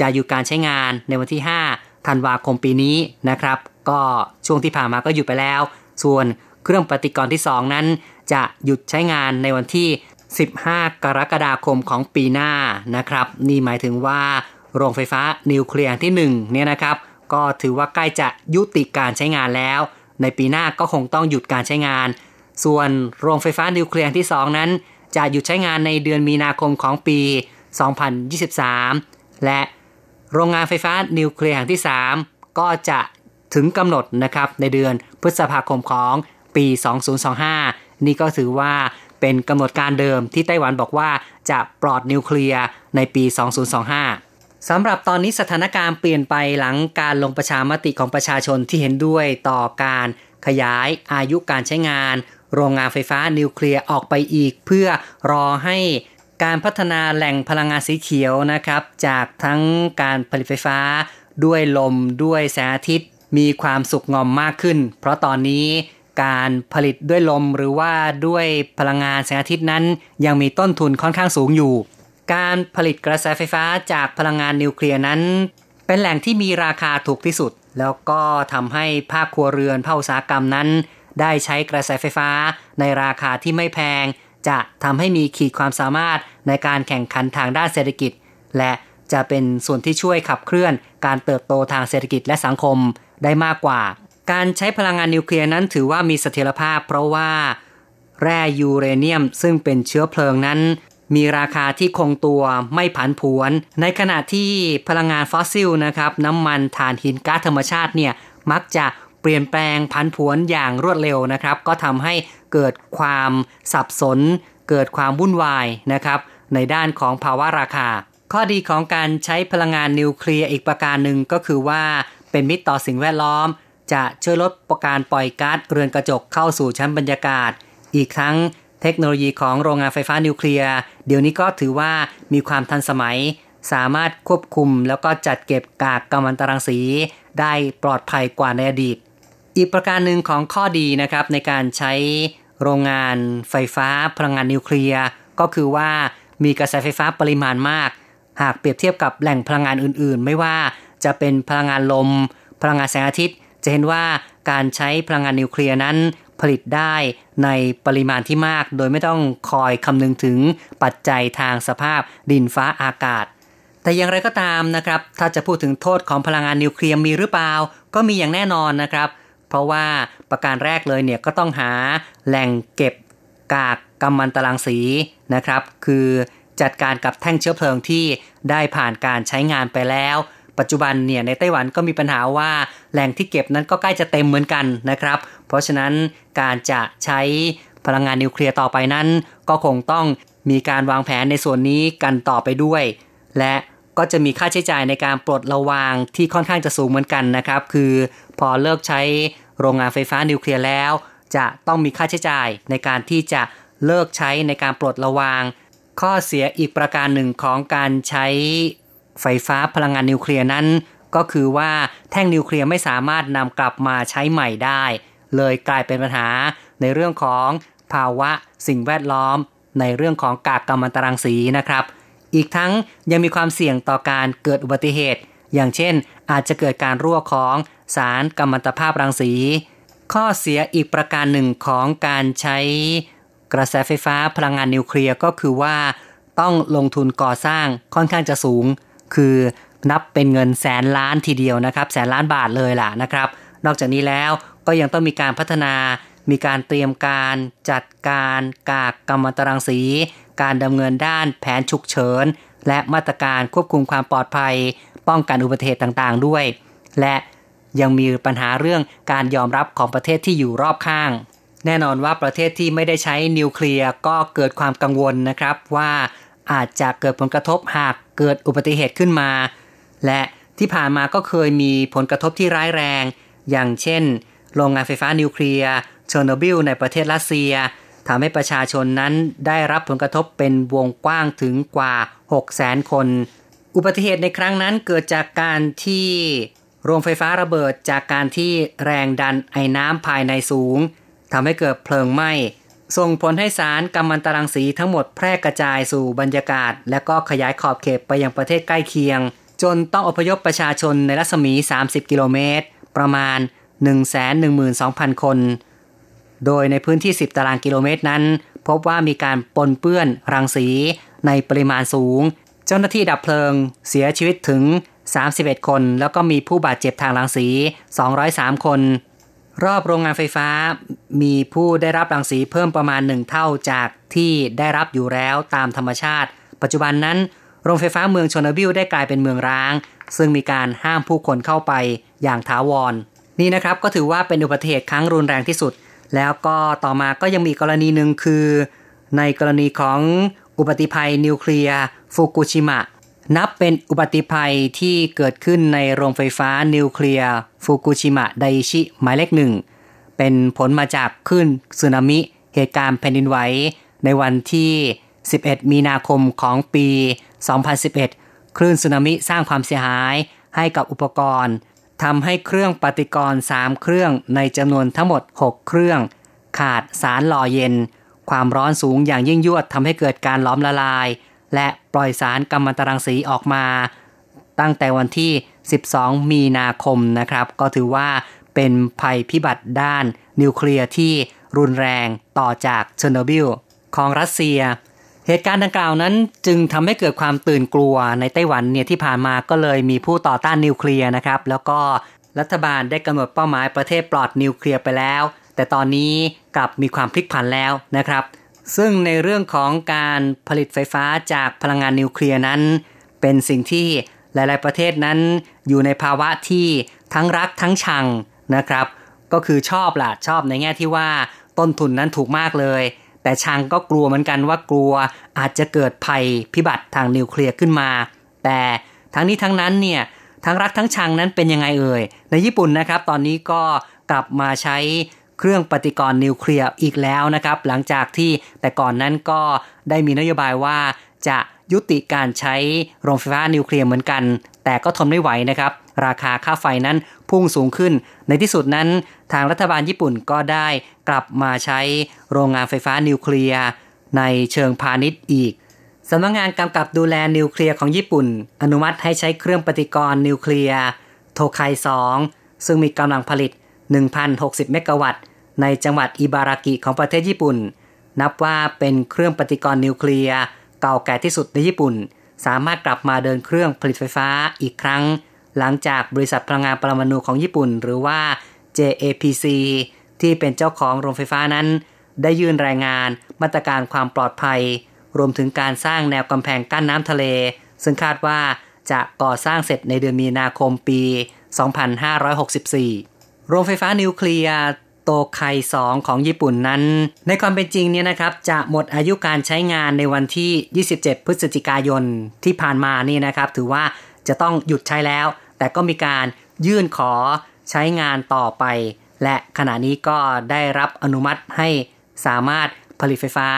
จะหยุดการใช้งานในวันที่5 ธันวาคมปีนี้นะครับ ก็ช่วงที่ผ่านมาก็หยุดไปแล้ว ส่วนเครื่องปฏิกรณ์ที่ 2 นั้น จะหยุดใช้งานในวันที่ 15 กรกฎาคมของปีหน้านะครับ นี่หมายถึงว่า โรงไฟฟ้านิวเคลียร์ที่ 1 เนี่ยนะครับ ก็ถือว่าใกล้จะยุติการใช้งานแล้ว ในปีหน้าก็คงต้องหยุดการใช้งาน ส่วนโรงไฟฟ้านิวเคลียร์ที่ 2 นั้น จะหยุดใช้งานในเดือนมีนาคมของปี 2023 และ โรงงานไฟฟ้านิวเคลียร์แห่งที่ 3 ก็จะถึงกำหนดนะครับในเดือนพฤษภาคมของปี 2025 นี่ก็ถือว่าเป็นกำหนดการเดิมที่ไต้หวันบอกว่าจะปลอดนิวเคลียร์ในปี 2025 สำหรับตอนนี้สถานการณ์เปลี่ยนไปหลังการลงประชามติของประชาชนที่เห็นด้วยต่อการขยายอายุการใช้งาน โรงงานไฟฟ้านิวเคลียร์ออกไปอีก เพื่อรอให้ การพัฒนาแหล่งพลังงานสีเขียวนะครับ จากทั้งการผลิตไฟฟ้า ด้วยลมด้วยแสงอาทิตย์ มีความสุกงอมมากขึ้น เพราะตอนนี้การผลิตด้วยลมหรือว่าด้วยพลังงานแสงอาทิตย์นั้น ยังมีต้นทุนค่อนข้างสูงอยู่ การผลิตกระแสไฟฟ้าจากพลังงานนิวเคลียร์นั้น เป็นแหล่งที่มีราคาถูกที่สุด แล้วก็ทำให้ภาคครัวเรือนภาคอุตสาหกรรมนั้น ได้ใช้กระแสไฟฟ้าในราคาที่ไม่แพง จะทำให้มีขีดความสามารถในการแข่งขันทางด้านเศรษฐกิจ และจะเป็นส่วนที่ช่วยขับเคลื่อนการเติบโตทางเศรษฐกิจและสังคมได้มากกว่า การใช้พลังงานนิวเคลียร์นั้นถือว่ามีเสถียรภาพ เพราะว่า แร่ยูเรเนียมซึ่งเป็นเชื้อเพลิงนั้น มีราคาที่คงตัวไม่ผันผวน ในขณะที่พลังงานฟอสซิลนะครับน้ำมันถ่านหินก๊าซธรรมชาติเนี่ยมักจะ เปลี่ยนแปลงผันผวนอย่างรวดเร็วนะครับ ก็ทำให้เกิดความสับสน เกิดความวุ่นวายนะครับ ในด้านของภาวะราคา ข้อดีของการใช้พลังงานนิวเคลียร์อีกประการหนึ่งก็คือว่าเป็นมิตรต่อสิ่งแวดล้อม จะช่วยลดการปล่อยก๊าซเรือนกระจกเข้าสู่ชั้นบรรยากาศ อีกทั้งเทคโนโลยีของโรงงานไฟฟ้านิวเคลียร์เดี๋ยวนี้ก็ถือว่ามีความทันสมัย สามารถควบคุมแล้วก็จัดเก็บกากกัมมันตรังสี ได้ปลอดภัยกว่าในอดีต อีกประการหนึ่งของข้อดีนะครับในการใช้โรงงานไฟฟ้าพลังงานนิวเคลียร์ก็คือว่ามีกระแสไฟฟ้าปริมาณมาก หากเปรียบเทียบกับแหล่งพลังงานอื่นๆ ไม่ว่าจะเป็นพลังงานลม พลังงานแสงอาทิตย์ จะเห็นว่าการใช้พลังงานนิวเคลียร์นั้นผลิตได้ในปริมาณที่มาก โดยไม่ต้องคอยคำนึงถึงปัจจัยทางสภาพดินฟ้าอากาศ แต่อย่างไรก็ตามนะครับ ถ้าจะพูดถึงโทษของพลังงานนิวเคลียร์มีหรือเปล่า ก็มีอย่างแน่นอนนะครับเราะว่าประการแรกเลยเนี่ยก็ต้องหาแหล่งเก็บกากกัมมันตรังสีนะครับ คือจัดการกับแท่งเชื้อเพลิงที่ได้ผ่านการใช้งานไปแล้ว ปัจจุบันเนี่ยในไต้หวันก็มีปัญหาว่าแหล่งที่เก็บนั้นก็ใกล้จะเต็มเหมือนกันนะครับ เพราะฉะนั้นการจะใช้พลังงานนิวเคลียร์ต่อไปนั้น ก็คงต้องมีการวางแผนในส่วนนี้กันต่อไปด้วย และก็จะมีค่าใช้จ่ายในการปลดระวางที่ค่อนข้างจะสูงเหมือนกันนะครับ คือพอเลิกใช้ โรงงานไฟฟ้านิวเคลียร์แล้ว จะต้องมีค่าใช้จ่ายในการที่จะเลิกใช้ในการปลดระวาง ข้อเสียอีกประการหนึ่งของการใช้ไฟฟ้าพลังงานนิวเคลียร์นั้น ก็คือว่าแท่งนิวเคลียร์ไม่สามารถนำกลับมาใช้ใหม่ได้ เลยกลายเป็นปัญหาในเรื่องของภาวะสิ่งแวดล้อม ในเรื่องของกากกัมมันตรังสีนะครับ อีกทั้งยังมีความเสี่ยงต่อการเกิดอุบัติเหตุ อย่างเช่น อาจจะเกิดการรั่วของ สารกัมมันตภาพรังสี ข้อเสียอีกประการหนึ่งของการใช้กระแสไฟฟ้าพลังงานนิวเคลียร์ก็คือว่าต้องลงทุนก่อสร้างค่อนข้างจะสูง คือนับเป็นเงินแสนล้านทีเดียวนะครับ แสนล้านบาทเลยล่ะนะครับ นอกจากนี้แล้วก็ยังต้องมีการพัฒนา มีการเตรียมการจัดการกากกรรมตรังสี การดำเนินด้านแผนฉุกเฉิน และมาตรการควบคุมความปลอดภัย ป้องกันอุบัติเหตุต่างๆด้วย และ ยังมีปัญหาเรื่องการยอมรับของประเทศที่อยู่รอบข้าง แน่นอนว่าประเทศที่ไม่ได้ใช้นิวเคลียร์ก็เกิดความกังวลนะครับว่าอาจจะเกิดผลกระทบหากเกิดอุบัติเหตุขึ้นมา และที่ผ่านมาก็เคยมีผลกระทบที่ร้ายแรง อย่างเช่น โรงงานไฟฟ้านิวเคลียร์เชอร์โนบิลในประเทศรัสเซียทำให้ประชาชนนั้นได้รับผลกระทบเป็นวงกว้างถึงกว่า 6 0แสนคน อุบัติเหตุในครั้งนั้นเกิดจากการที่ โรงไฟฟ้าระเบิดจากการที่แรงดันไอ้น้ำภายในสูงทำให้เกิดเพลิงไหม้ ส่งผลให้สารกัมมันตรังสีทั้งหมดแพร่กระจายสู่บรรยากาศ และก็ขยายขอบเขตไปยังประเทศใกล้เคียง จนต้องอพยพประชาชนในรัศมี 30 กิโลเมตร ประมาณ 112,000 คน โดยในพื้นที่ 10 ตารางกิโลเมตรนั้น พบว่ามีการปนเปื้อนรังสีในปริมาณสูง เจ้าหน้าที่ดับเพลิงเสียชีวิตถึง 31 คน แล้วก็มีผู้บาดเจ็บทางรังสี 203 คน รอบโรงงานไฟฟ้า มีผู้ได้รับรังสีเพิ่มประมาณหนึ่งเท่าจากที่ได้รับอยู่แล้วตามธรรมชาติ ปัจจุบันนั้นโรงไฟฟ้าเมืองชนบิลได้กลายเป็นเมืองร้าง ซึ่งมีการห้ามผู้คนเข้าไปอย่างถาวร นี่นะครับก็ถือว่าเป็นอุบัติเหตุครั้งรุนแรงที่สุด แล้วก็ต่อมาก็ยังมีกรณีหนึ่งคือ ในกรณีของอุบัติภัยนิวเคลียร์ฟุกุชิมะ นับเป็นอุบัติภัยที่เกิดขึ้นในโรงไฟฟ้านิวเคลียร์ฟุกุชิมะไดชิหมายเลขหนึ่ง เป็นผลมาจากคลื่นสึนามิเหตุการณ์แผ่นดินไหวในวันที่ 11 มีนาคมของปี 2011 คลื่นสึนามิสร้างความเสียหายให้กับอุปกรณ์ทำให้เครื่องปฏิกรณ์ 3 เครื่องในจำนวนทั้งหมด 6 เครื่อง ขาดสารหล่อเย็น ความร้อนสูงอย่างยิ่งยวดทำให้เกิดการล้อมละลาย และปล่อยสารกัมมันตรังสีออกมา ตั้งแต่วันที่ 12 มีนาคมนะครับ ก็ถือว่าเป็นภัยพิบัติด้านนิวเคลียร์ที่รุนแรงต่อจากเชอร์โนบิลของรัสเซีย เหตุการณ์ดังกล่าวนั้นจึงทำให้เกิดความตื่นกลัวในไต้หวันเนี่ยที่ผ่านมาก็เลยมีผู้ต่อต้านนิวเคลียร์นะครับ แล้วก็รัฐบาลได้กำหนดเป้าหมายประเทศปลอดนิวเคลียร์ไปแล้ว แต่ตอนนี้กลับมีความพลิกผันแล้วนะครับ ซึ่งในเรื่องของการผลิตไฟฟ้าจากพลังงานนิวเคลียร์นั้น เป็นสิ่งที่หลาย ๆ ประเทศนั้น อยู่ในภาวะที่ทั้งรักทั้งชังนะครับ ก็คือชอบล่ะชอบในแง่ที่ว่าต้นทุนนั้นถูกมากเลย แต่ชังก็กลัวเหมือนกันว่ากลัวอาจจะเกิดภัยพิบัติทางนิวเคลียร์ขึ้นมา แต่ทั้งนี้ทั้งนั้นเนี่ยทั้งรักทั้งชังนั้นเป็นยังไงเอ่ยในญี่ปุ่นนะครับ ตอนนี้ก็กลับมาใช้ เครื่องปฏิกรณ์นิวเคลียร์อีกแล้วนะครับ หลังจากที่แต่ก่อนนั้นก็ได้มีนโยบายว่าจะยุติการใช้โรงไฟฟ้านิวเคลียร์เหมือนกัน แต่ก็ทนไม่ไหวนะครับ ราคาค่าไฟนั้นพุ่งสูงขึ้น ในที่สุดนั้น ทางรัฐบาลญี่ปุ่นก็ได้กลับมาใช้โรงงานไฟฟ้านิวเคลียร์ในเชิงพาณิชย์อีกสำนักงงานกำกับดูแลนิวเคลียร์ของญี่ปุ่น อนุมัติให้ใช้เครื่องปฏิกรณ์นิวเคลียร์โทไค 2 ซึ่งมีกำลังผลิต 1,060 เมกะวัตต์ ในจังหวัดอิบารากิของประเทศญี่ปุ่น นับว่าเป็นเครื่องปฏิกรณ์นิวเคลียร์เก่าแก่ที่สุดในญี่ปุ่น สามารถกลับมาเดินเครื่องผลิตไฟฟ้าอีกครั้ง หลังจากบริษัทพลังงานปรมาณูของญี่ปุ่น หรือว่า JAPC ที่เป็นเจ้าของโรงไฟฟ้านั้น ได้ยื่นรายงานมาตรการความปลอดภัย รวมถึงการสร้างแนวกำแพงกั้นน้ำทะเล ซึ่งคาดว่าจะก่อสร้างเสร็จในเดือนมีนาคมปี 2564 โรงไฟฟ้านิวเคลียร์ โตไค 2 ของญี่ปุ่นนั้น ในความเป็นจริงเนี่ยนะครับ จะหมดอายุการใช้งานในวันที่ 27 พฤศจิกายนที่ผ่านมานี่นะครับ ถือว่าจะต้องหยุดใช้แล้ว แต่ก็มีการยื่นขอใช้งานต่อไป และขณะนี้ก็ได้รับอนุมัติให้สามารถผลิตไฟฟ้า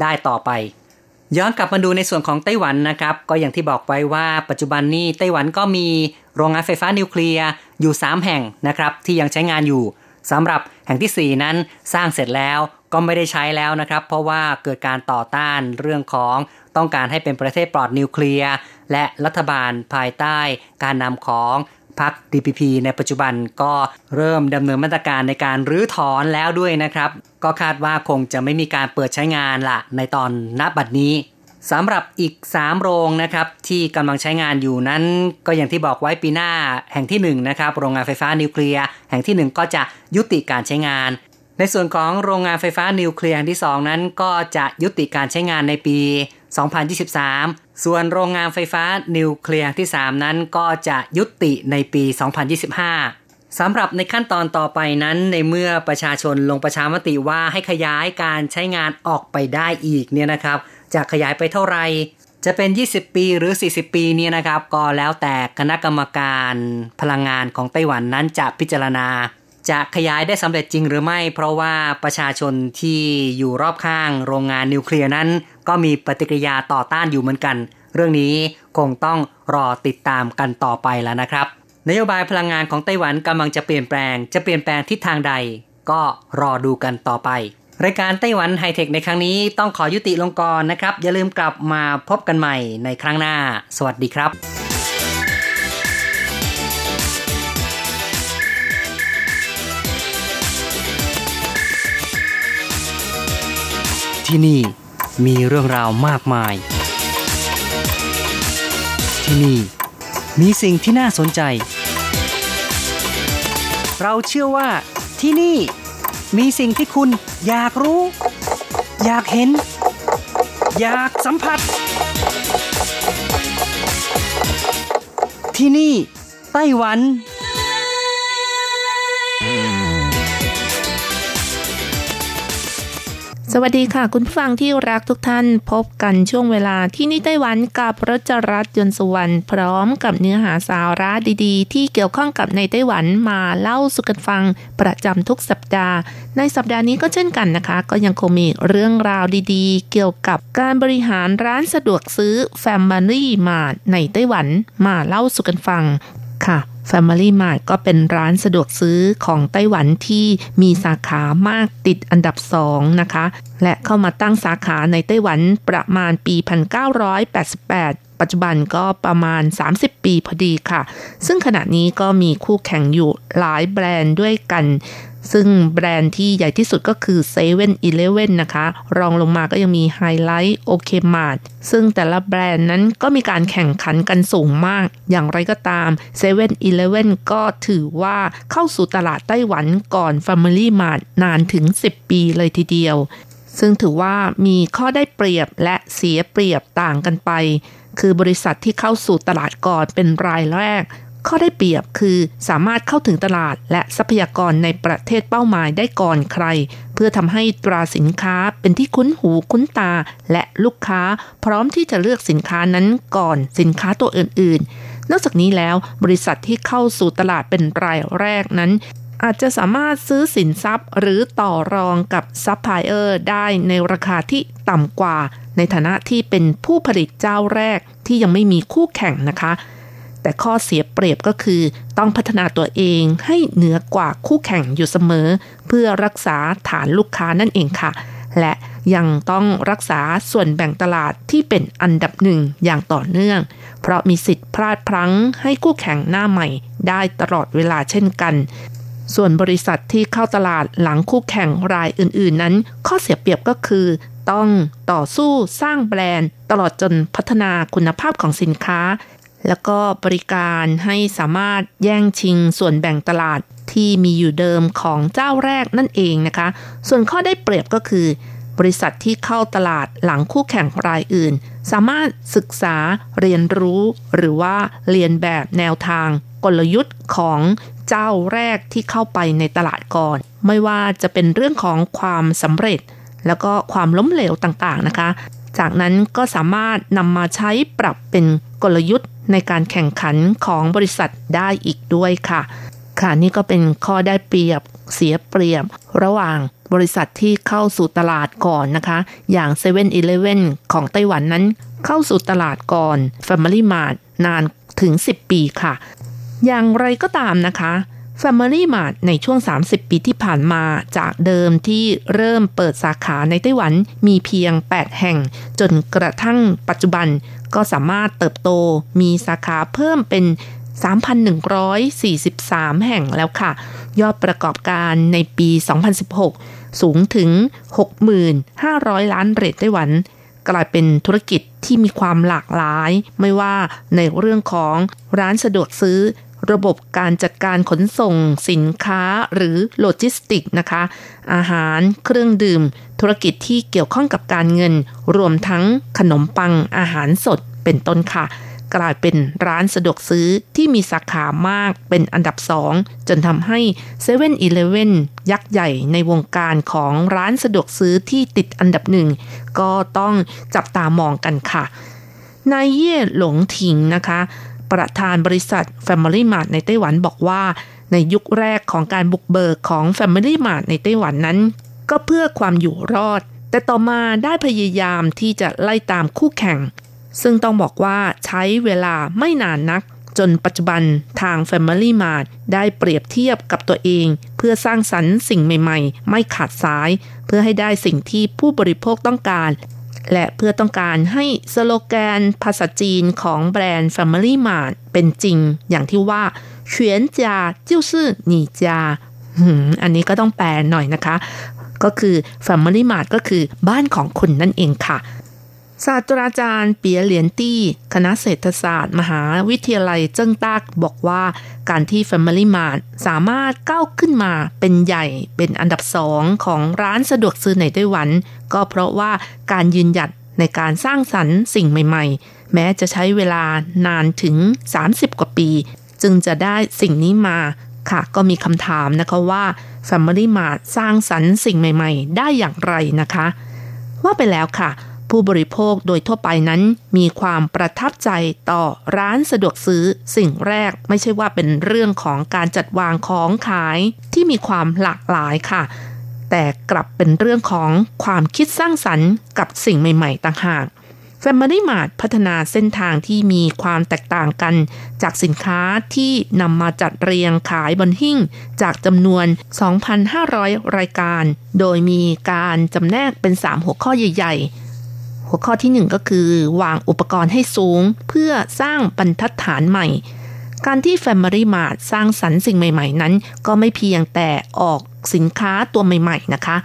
ได้ต่อไป ย้อนกลับมาดูในส่วนของไต้หวันนะครับ ก็อย่างที่บอกไว้ว่าปัจจุบันนี้ไต้หวันก็มีโรงงานไฟฟ้านิวเคลียร์อยู่ 3 แห่งนะครับที่ยังใช้งานอยู่ สำหรับแห่งที่ 4 นั้นสร้างเสร็จแล้วก็ไม่ได้ใช้แล้วนะครับ เพราะว่าเกิดการต่อต้านเรื่องของต้องการให้เป็นประเทศปลอดนิวเคลียร์และรัฐบาลภายใต้การนำของพรรค DPP ในปัจจุบันก็เริ่มดำเนินมาตรการในการรื้อถอนแล้วด้วยนะครับ ก็คาดว่าคงจะไม่มีการเปิดใช้งานละในตอนณบัดนี้ สำหรับอีก 3 โรงนะครับที่กำลังใช้งานอยู่นั้น ก็อย่างที่บอกไว้ปีหน้าแห่งที่1นะครับโรงงานไฟฟ้านิวเคลียร์แห่งที่ 1 ก็จะยุติการใช้งาน ในส่วนของโรงงานไฟฟ้านิวเคลียร์แห่งที่ 2 นั้น ก็จะยุติการใช้งานในปี 2023 ส่วนโรงงานไฟฟ้านิวเคลียร์ที่ 3 นั้นก็จะยุติในปี 2025สำหรับในขั้นตอนต่อไปนั้นในเมื่อประชาชนลงประชามติว่าให้ขยายการใช้งานออกไปได้อีกเนี่ยนะครับ จะขยายไปเท่าไหร่จะเป็น 20 ปีหรือ 40 ปีเนี่ยนะครับ ก็แล้วแต่คณะกรรมการพลังงานของไต้หวันนั้นจะพิจารณา จะขยายได้สำเร็จจริงหรือไม่ เพราะว่าประชาชนที่อยู่รอบข้างโรงงานนิวเคลียร์นั้น ก็มีปฏิกิริยาต่อต้านอยู่เหมือนกัน เรื่องนี้คงต้องรอติดตามกันต่อไปแล้วนะครับ นโยบายพลังงานของไต้หวันกำลังจะเปลี่ยนแปลง จะเปลี่ยนแปลงทิศทางใด ก็รอดูกันต่อไป รายการไต้หวันไฮเทคในครั้งนี้ต้องขอยุติลงก่อนนะครับ อย่าลืมกลับมาพบกันใหม่ในครั้งหน้า สวัสดีครับที่นี่มีเรื่องราวมากมาย ที่นี่มีสิ่งที่น่าสนใจ เราเชื่อว่าที่นี่ มีสิ่งที่คุณอยากรู้ อยากเห็น อยากสัมผัส ที่นี่ ไต้หวัน สวัสดีค่ะ คุณผู้ฟังที่รักทุกท่านพบกันช่วงเวลาที่นี่ไต้หวันกับรจรัสยนต์สุวรรณพร้อมกับเนื้อหาสาระดีๆ ที่เกี่ยวข้องกับในไต้หวันมาเล่าสู่กันฟังประจำทุกสัปดาห์ ในสัปดาห์นี้ก็เช่นกันนะคะ ก็ยังคงมีเรื่องราวดีๆ เกี่ยวกับการบริหารร้านสะดวกซื้อ Family Mart ในไต้หวันมาเล่าสู่กันฟังค่ะ Family Mart ก็เป็นร้านสะดวกซื้อของไต้หวันที่มีสาขามากติดอันดับสองนะคะ และเข้ามาตั้งสาขาในไต้หวันประมาณปี 1988 ปัจจุบันก็ประมาณ 30 ปีพอดีค่ะ ซึ่งขณะนี้ก็มีคู่แข่งอยู่หลายแบรนด์ด้วยกัน ซึ่งแบรนด์ที่ใหญ่ที่สุดก็คือ7 e เ e ่ e อนะคะ รองลงมาก็ยังมี Hi-Life OK Mart ซึ่งแต่ละแบรนด์นั้นก็มีการแข่งขันกันสูงมาก อย่างไรก็ตาม7 e เ e ่ e ก็ถือว่าเข้าสู่ตลาดไต้หวันก่อน Family Mart นานถึง 10 ปีเลยทีเดียว ซึ่งถือว่ามีข้อได้เปรียบและเสียเปรียบต่างกันไป คือบริษัทที่เข้าสู่ตลาดก่อนเป็นรายแรก ข้อได้เปรียบคือสามารถเข้าถึงตลาดและทรัพยากรในประเทศเป้าหมายได้ก่อนใคร เพื่อทำให้ตราสินค้าเป็นที่คุ้นหูคุ้นตา และลูกค้าพร้อมที่จะเลือกสินค้านั้นก่อนสินค้าตัวอื่น ๆ นอกจากนี้แล้วบริษัทที่เข้าสู่ตลาดเป็นรายแรกนั้นอาจจะสามารถซื้อสินทรัพย์หรือต่อรองกับซัพพลายเออร์ได้ในราคาที่ต่ำกว่า ในฐานะที่เป็นผู้ผลิตเจ้าแรกที่ยังไม่มีคู่แข่งนะคะ แต่ข้อเสียเปรียบก็คือ ต้องพัฒนาตัวเองให้เหนือกว่าคู่แข่งอยู่เสมอ เพื่อรักษาฐานลูกค้านั่นเองค่ะ และยังต้องรักษาส่วนแบ่งตลาดที่เป็นอันดับหนึ่งอย่างต่อเนื่อง เพราะมีสิทธิ์พลาดพลั้งให้คู่แข่งหน้าใหม่ได้ตลอดเวลาเช่นกัน ส่วนบริษัทที่เข้าตลาดหลังคู่แข่งรายอื่น ๆ นั้น ข้อเสียเปรียบก็คือต้องต่อสู้สร้างแบรนด์ ตลอดจนพัฒนาคุณภาพของสินค้า แล้วก็บริการให้สามารถแย่งชิงส่วนแบ่งตลาดที่มีอยู่เดิมของเจ้าแรกนั่นเองนะคะ ส่วนข้อได้เปรียบก็คือ บริษัทที่เข้าตลาดหลังคู่แข่งรายอื่น สามารถศึกษาเรียนรู้ หรือว่าเรียนแบบแนวทางกลยุทธ์ของเจ้าแรกที่เข้าไปในตลาดก่อน ไม่ว่าจะเป็นเรื่องของความสำเร็จ แล้วก็ความล้มเหลวต่างๆนะคะ จากนั้นก็สามารถนำมาใช้ปรับเป็นกลยุทธ์ ในการแข่งขันของบริษัทได้อีกด้วยค่ะ ค่ะนี่ก็เป็นข้อได้เปรียบเสียเปรียบ ระหว่างบริษัทที่เข้าสู่ตลาดก่อนนะคะ อย่าง7 e เ e ่ e อของไต้หวันนั้น เข้าสู่ตลาดก่อน Family Mart นานถึง 10 ปีค่ะ อย่างไรก็ตามนะคะ Family Mart ในช่วง 30 ปีที่ผ่านมาจากเดิมที่เริ่มเปิดสาขาในไต้หวันมีเพียง 8 แห่ง จนกระทั่งปัจจุบัน ก็สามารถเติบโตมีสาขาเพิ่มเป็น 3,143 แห่งแล้วค่ะ ยอดประกอบการในปี 2016 สูงถึง 6,500 ล้านเหรียญไต้หวัน กลายเป็นธุรกิจที่มีความหลากหลาย ไม่ว่าในเรื่องของร้านสะดวกซื้อ ระบบการจัดการขนส่งสินค้าหรือโลจิสติกนะคะ อาหารเครื่องดื่ม ธุรกิจที่เกี่ยวข้องกับการเงิน รวมทั้งขนมปังอาหารสดเป็นต้นค่ะ กลายเป็นร้านสะดวกซื้อที่มีสาขามากเป็นอันดับสองจนทำให้7 e เ e ่ e อยักษ์ใหญ่ในวงการของร้านสะดวกซื้อที่ติดอันดับหนึ่งก็ต้องจับตามองกันค่ะนายเย่หลงถิงนะคะ ประธานบริษัท Family Mart ในไต้หวันบอกว่า ในยุคแรกของการบุกเบิกของ Family Mart ในไต้หวันนั้น ก็เพื่อความอยู่รอด แต่ต่อมาได้พยายามที่จะไล่ตามคู่แข่ง ซึ่งต้องบอกว่าใช้เวลาไม่นานนัก จนปัจจุบันทาง Family Mart ได้เปรียบเทียบกับตัวเอง เพื่อสร้างสรรค์สิ่งใหม่ ๆ ไม่ขาดสาย เพื่อให้ได้สิ่งที่ผู้บริโภคต้องการ และเพื่อต้องการให้สโลแกนภาษาจีนของแบรนด์ Family Mart เป็นจริง อย่างที่ว่าเฉียนจาจิ้วซื่อหนีจาอันนี้ก็ต้องแปลหน่อยนะคะ ก็คือ Family Mart ก็คือบ้านของคุณนั่นเองค่ะ ศาสตราจารย์เปียเหลียนตี้ คณะเศรษฐศาสตร์ มหาวิทยาลัยเจิ้งตากบอกว่าการที่ Family Mart สามารถก้าวขึ้นมาเป็นใหญ่เป็นอันดับสองของร้านสะดวกซื้อในไต้หวัน ก็เพราะว่าการยืนหยัดในการสร้างสรรค์สิ่งใหม่ ๆ แม้จะใช้เวลานานถึง 30 กว่าปี จึงจะได้สิ่งนี้มาค่ะ ก็มีคำถามนะคะว่า Family Mart สร้างสรรค์สิ่งใหม่ ๆ ได้อย่างไรนะคะ ว่าไปแล้วค่ะ ผู้บริโภคโดยทั่วไปนั้น มีความประทับใจต่อร้านสะดวกซื้อสิ่งแรกไม่ใช่ว่าเป็นเรื่องของการจัดวางของขายที่มีความหลากหลายค่ะ แต่กลับเป็นเรื่องของความคิดสร้างสรรค์กับสิ่งใหม่ ๆ ต่างหาก Family Mart พัฒนาเส้นทางที่มีความแตกต่างกัน จากสินค้าที่นำมาจัดเรียงขายบนหิ้ง จากจำนวน 2,500 รายการ โดยมีการจำแนกเป็น 3 หัวข้อใหญ่ๆ หัวข้อที่ 1 ก็คือ วางอุปกรณ์ให้สูง เพื่อสร้างบรรทัดฐานใหม่ การที่ Family Mart สร้างสรรค์สิ่งใหม่ ๆ นั้น ก็ไม่เพียงแต่ออกสินค้าตัวใหม่ ๆ นะคะ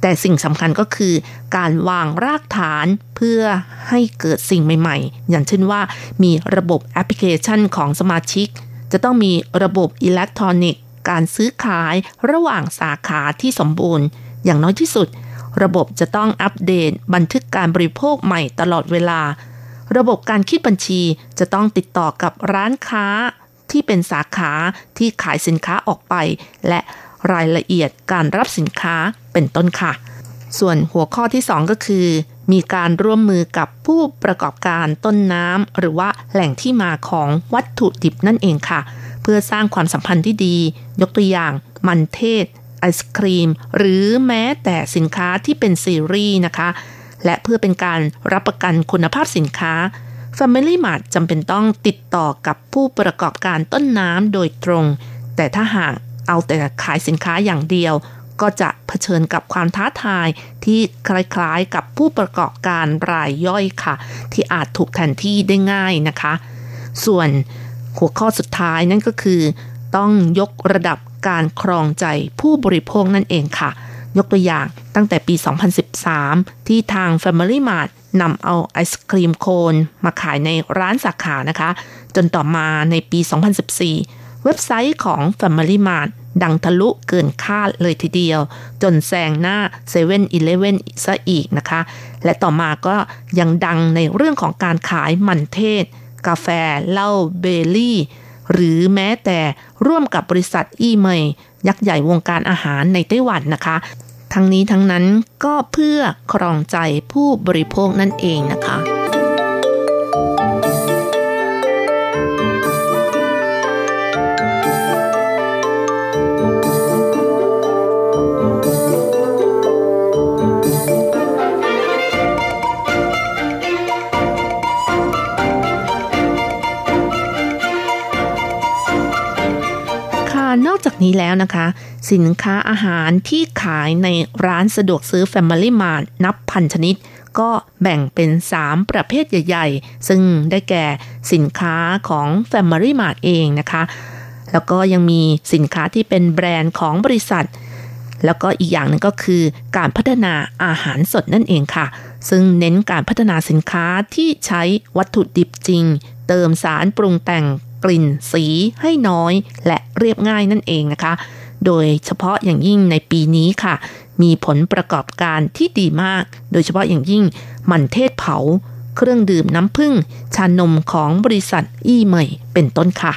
แต่สิ่งสำคัญก็คือ การวางรากฐานเพื่อให้เกิดสิ่งใหม่ ๆ อย่างเช่นว่า มีระบบแอปพลิเคชันของสมาชิก จะต้องมีระบบอิเล็กทรอนิกส์การซื้อขายระหว่างสาขาที่สมบูรณ์ อย่างน้อยที่สุด ระบบจะต้องอัปเดต บันทึกการบริโภคใหม่ตลอดเวลา ระบบการคิดบัญชีจะต้องติดต่อกับร้านค้าที่เป็นสาขาที่ขายสินค้าออกไป และรายละเอียดการรับสินค้าเป็นต้นค่ะ ส่วนหัวข้อที่ 2 ก็คือ มีการร่วมมือกับผู้ประกอบการต้นน้ำหรือว่าแหล่งที่มาของวัตถุดิบนั่นเองค่ะ เพื่อสร้างความสัมพันธ์ที่ดี ยกตัวอย่าง มันเทศ ไอศครีม หรือแม้แต่สินค้าที่เป็นซีรีส์นะคะ และเพื่อเป็นการรับประกันคุณภาพสินค้า Family Mart จำเป็นต้องติดต่อกับผู้ประกอบการต้นน้ำโดยตรง แต่ถ้าหากเอาแต่ขายสินค้าอย่างเดียว ก็จะเผชิญกับความท้าทายที่คล้ายๆกับผู้ประกอบการรายย่อยค่ะ ที่อาจถูกแทนที่ได้ง่ายนะคะ ส่วนหัวข้อสุดท้ายนั่นก็คือ ต้องยกระดับการครองใจผู้บริโภคนั่นเองค่ะ ยกตัวอย่างตั้งแต่ปี 2013 ที่ทาง Family Mart นำเอาไอศครีมโคนมาขายในร้านสาขานะคะ จนต่อมาในปี 2014 เว็บไซต์ของ Family Mart ดังทะลุเกินคาดเลยทีเดียว จนแซงหน้า7 e เ e ่ e อซะอีกนะคะ และต่อมาก็ยังดังในเรื่องของการขายมันเทศ กาแฟเหล้าเบลลี่ หรือแม้แต่ร่วมกับบริษัทอีเมย์ยักษ์ใหญ่วงการอาหารในไต้หวันนะคะ ทั้งนี้ทั้งนั้นก็เพื่อครองใจผู้บริโภคนั่นเองนะคะ อกจากนี้แล้วนะคะ สินค้าอาหารที่ขายในร้านสะดวกซื้อ Family Mart นับพันชนิด ก็แบ่งเป็น 3 ประเภทใหญ่ ๆ ซึ่งได้แก่สินค้าของ Family Mart เองนะคะ แล้วก็ยังมีสินค้าที่เป็นแบรนด์ของบริษัท แล้วก็อีกอย่างหนึ่งก็คือการพัฒนาอาหารสดนั่นเองค่ะ ซึ่งเน้นการพัฒนาสินค้าที่ใช้วัตถุดิบจริง เติมสารปรุงแต่ง กลิ่นสีให้น้อยและเรียบง่ายนั่นเองนะคะ โดยเฉพาะอย่างยิ่งในปีนี้ค่ะ มีผลประกอบการที่ดีมาก โดยเฉพาะอย่างยิ่งมันเทศเผา เครื่องดื่มน้ำผึ้งชานมของบริษัทอี้เมยเป็นต้นค่ะ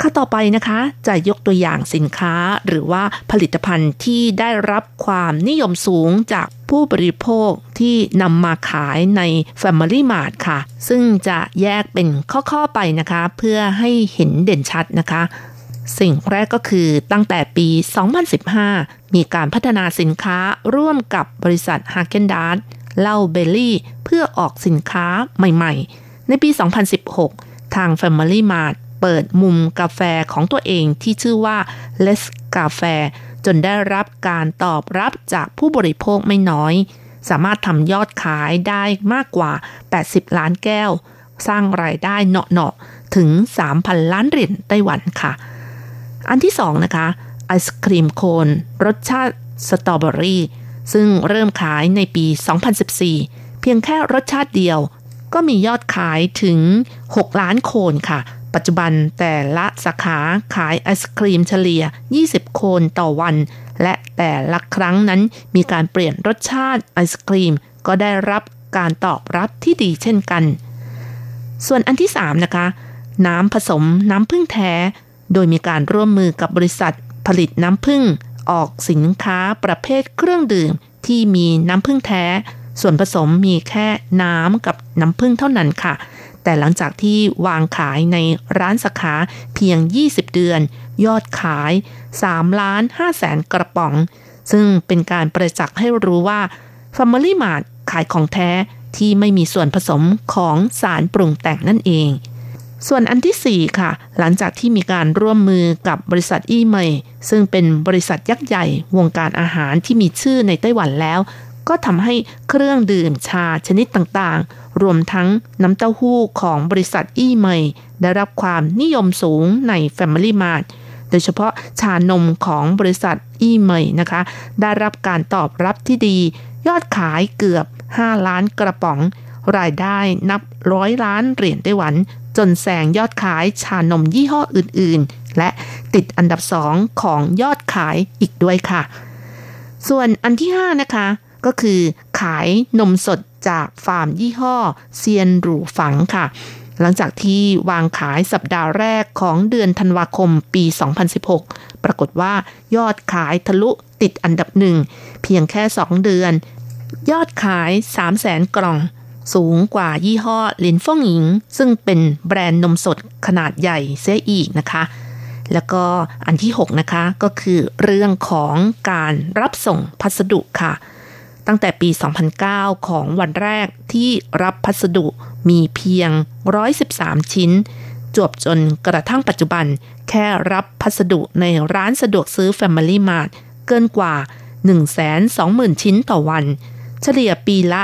ข้าต่อไปนะคะจะยกตัวอย่างสินค้าหรือว่าผลิตภัณฑ์ที่ได้รับความนิยมสูงจาก ผู้บริโภคที่นำมาขายใน Family Mart ค่ะ ซึ่งจะแยกเป็นข้อๆไปนะคะ เพื่อให้เห็นเด่นชัดนะคะ สิ่งแรกก็คือตั้งแต่ปี 2015 มีการพัฒนาสินค้าร่วมกับบริษัท Häagen-Dazs เล่าเบลลี่เพื่อออกสินค้าใหม่ๆ ในปี 2016 ทาง Family Mart เปิดมุมกาแฟของตัวเองที่ชื่อว่า Let's Café จนได้รับการตอบรับจากผู้บริโภคไม่น้อย สามารถทำยอดขายได้มากกว่า 80 ล้านแก้ว สร้างรายได้เนาะๆถึง 3,000 ล้านเหรียญไต้หวันค่ะ อันที่สองนะคะไอศครีมโคนรสชาติสตรอเบอรี่ซึ่งเริ่มขายในปี 2014 เพียงแค่รสชาติเดียว ก็มียอดขายถึง 6 ล้านโคนค่ะ ปัจจุบันแต่ละสาขาขายไอศครีมเฉลี่ย 20 โคนต่อวัน และแต่ละครั้งนั้นมีการเปลี่ยนรสชาติไอศครีม ก็ได้รับการตอบรับที่ดีเช่นกัน ส่วนอันที่ 3 นะคะ น้ำผสมน้ำผึ้งแท้ โดยมีการร่วมมือกับบริษัทผลิตน้ำผึ้งออกสินค้าประเภทเครื่องดื่มที่มีน้ำผึ้งแท้ ส่วนผสมมีแค่น้ำกับน้ำผึ้งเท่านั้นค่ะ แต่หลังจากที่วางขายในร้านสาขาเพียง 20 เดือน ยอดขาย3ล้าน5แสนกระป๋อง ซึ่งเป็นการประจักษ์ให้รู้ว่า Family Mart ขายของแท้ที่ไม่มีส่วนผสมของสารปรุงแต่งนั่นเอง ส่วนอันที่ 4 ค่ะ หลังจากที่มีการร่วมมือกับบริษัทอีเมย์ซึ่งเป็นบริษัทยักษ์ใหญ่วงการอาหารที่มีชื่อในไต้หวันแล้ว ก็ทำให้เครื่องดื่มชาชนิดต่างๆ รวมทั้งน้ำเต้าหู้ของบริษัทอี้เมยได้รับความนิยมสูงใน Family Mart โดยเฉพาะชานมของบริษัทอี้เมยนะคะ ได้รับการตอบรับที่ดี ยอดขายเกือบ 5 ล้านกระป๋อง รายได้นับร้อยล้านเหรียญไต้หวัน จนแซงยอดขายชานมยี่ห้ออื่นๆ และติดอันดับสองของยอดขายอีกด้วยค่ะ ส่วนอันที่ 5 นะคะ ก็คือขายนมสดจากฟาร์มยี่ห้อเซียนหรูฝังค่ะ หลังจากที่วางขายสัปดาห์แรกของเดือนธันวาคมปี 2016 ปรากฏว่ายอดขายทะลุติดอันดับหนึ่ง เพียงแค่ 2 เดือน ยอดขาย 3 0 0แสนกล่อง สูงกว่ายี่ห้อลินฟ่งหญิง ซึ่งเป็นแบรนด์นมสดขนาดใหญ่เสียอีกนะคะแล้วก็อันที่ 6 นะคะก็คือเรื่องของการรับส่งพัสดุค่ะ ตั้งแต่ปี 2009 ของวันแรกที่รับพัสดุมีเพียง 113 ชิ้น จวบจนกระทั่งปัจจุบัน แค่รับพัสดุในร้านสะดวกซื้อ Family Mart เกินกว่า 120,000 ชิ้นต่อวัน เฉลี่ยปีละ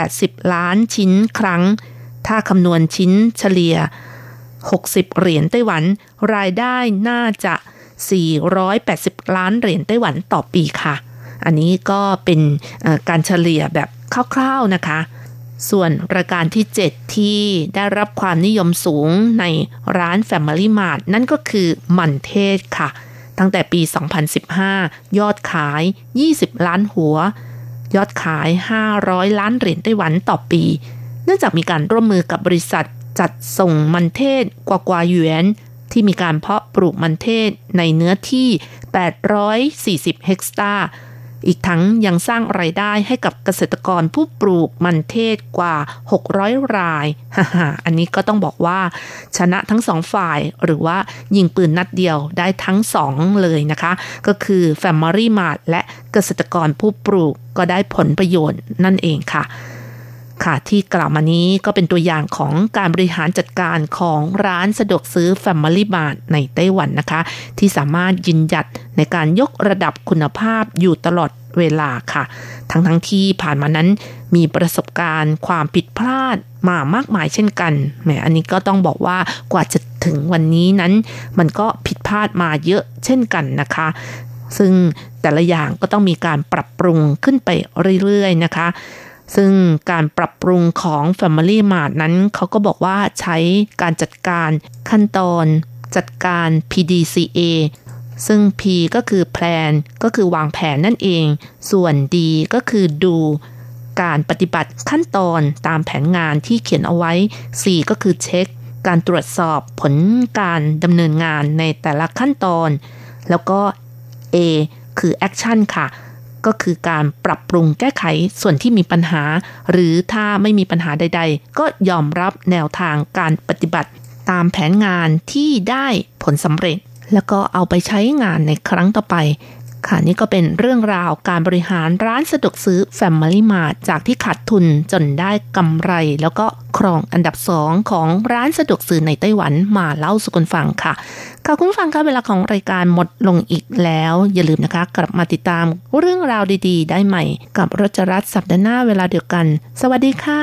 80 ล้านชิ้นครั้ง ถ้าคำนวณชิ้นเฉลี่ย 60 เหรียญไต้หวัน รายได้น่าจะ 480 ล้านเหรียญไต้หวันต่อปีค่ะ อันนี้ก็เป็นการเฉลี่ยแบบคร่าวๆนะคะ ส่วนรายการที่ 7 ที่ได้รับความนิยมสูงในร้าน Family Mart นั่นก็คือมันเทศค่ะ ตั้งแต่ปี 2015 ยอดขาย 20 ล้านหัว ยอดขาย 500 ล้านเหรียญไต้หวันต่อปี เนื่องจากมีการร่วมมือกับบริษัทจัดส่งมันเทศกว่ากว่าหยวนที่มีการเพาะปลูกมันเทศในเนื้อที่ 840 เฮกตาร์ อีกทั้งยังสร้างไรายได้ให้กับเกษตรกรผู้ปลูกมันเทศกว่า 600 ราย อันนี้ก็ต้องบอกว่าชนะทั้งสองฝ่ายหรือว่ายิงปืนนัดเดียวได้ทั้งสองเลยนะคะ ก็คือ Family Mart และเกษตรกรผู้ปลูกก็ได้ผลประโยชน์นั่นเองค่ะ ค่ะ ที่กล่าวมานี้ก็เป็นตัวอย่างของการบริหารจัดการของร้านสะดวกซื้อ Family Mart ในไต้หวันนะคะ ที่สามารถยืนหยัดในการยกระดับคุณภาพอยู่ตลอดเวลาค่ะ ทั้งทั้งที่ผ่านมานั้นมีประสบการณ์ความผิดพลาดมามากมายเช่นกัน แหม อันนี้ก็ต้องบอกว่ากว่าจะถึงวันนี้นั้น มันก็ผิดพลาดมาเยอะเช่นกันนะคะ ซึ่งแต่ละอย่างก็ต้องมีการปรับปรุงขึ้นไปเรื่อยๆนะคะ ซึ่งการปรับปรุงของ Family Mart นั้นเขาก็บอกว่าใช้การจัดการขั้นตอน จัดการ PDCA ซึ่ง P ก็คือ plan ก็คือวางแผนนั่นเอง ส่วน D ก็คือดูการปฏิบัติขั้นตอนตามแผนงานที่เขียนเอาไว้ C ก็คือเช็ค การตรวจสอบผลการดำเนินงานในแต่ละขั้นตอน แล้วก็ A คือ action ค่ะ ก็คือการปรับปรุงแก้ไขส่วนที่มีปัญหา หรือถ้าไม่มีปัญหาใด ๆ ก็ยอมรับแนวทางการปฏิบัติ ตามแผนงานที่ได้ผลสำเร็จ แล้วก็เอาไปใช้งานในครั้งต่อไป ค่ะนี่ก็เป็นเรื่องราวการบริหารร้านสะดวกซื้อ Family Mart จากที่ขาดทุนจนได้กำไร แล้วก็ครองอันดับสองของร้านสะดวกซื้อในไต้หวันมาเล่าสุกนฟังค่ะค่ะคุณฟังคะเวลาของรายการหมดลงอีกแล้ว อย่าลืมนะคะ กลับมาติดตามเรื่องราวดีๆ ได้ใหม่ กับรจรัสสัปดาห์หน้าเวลาเดียวกัน สวัสดีค่ะ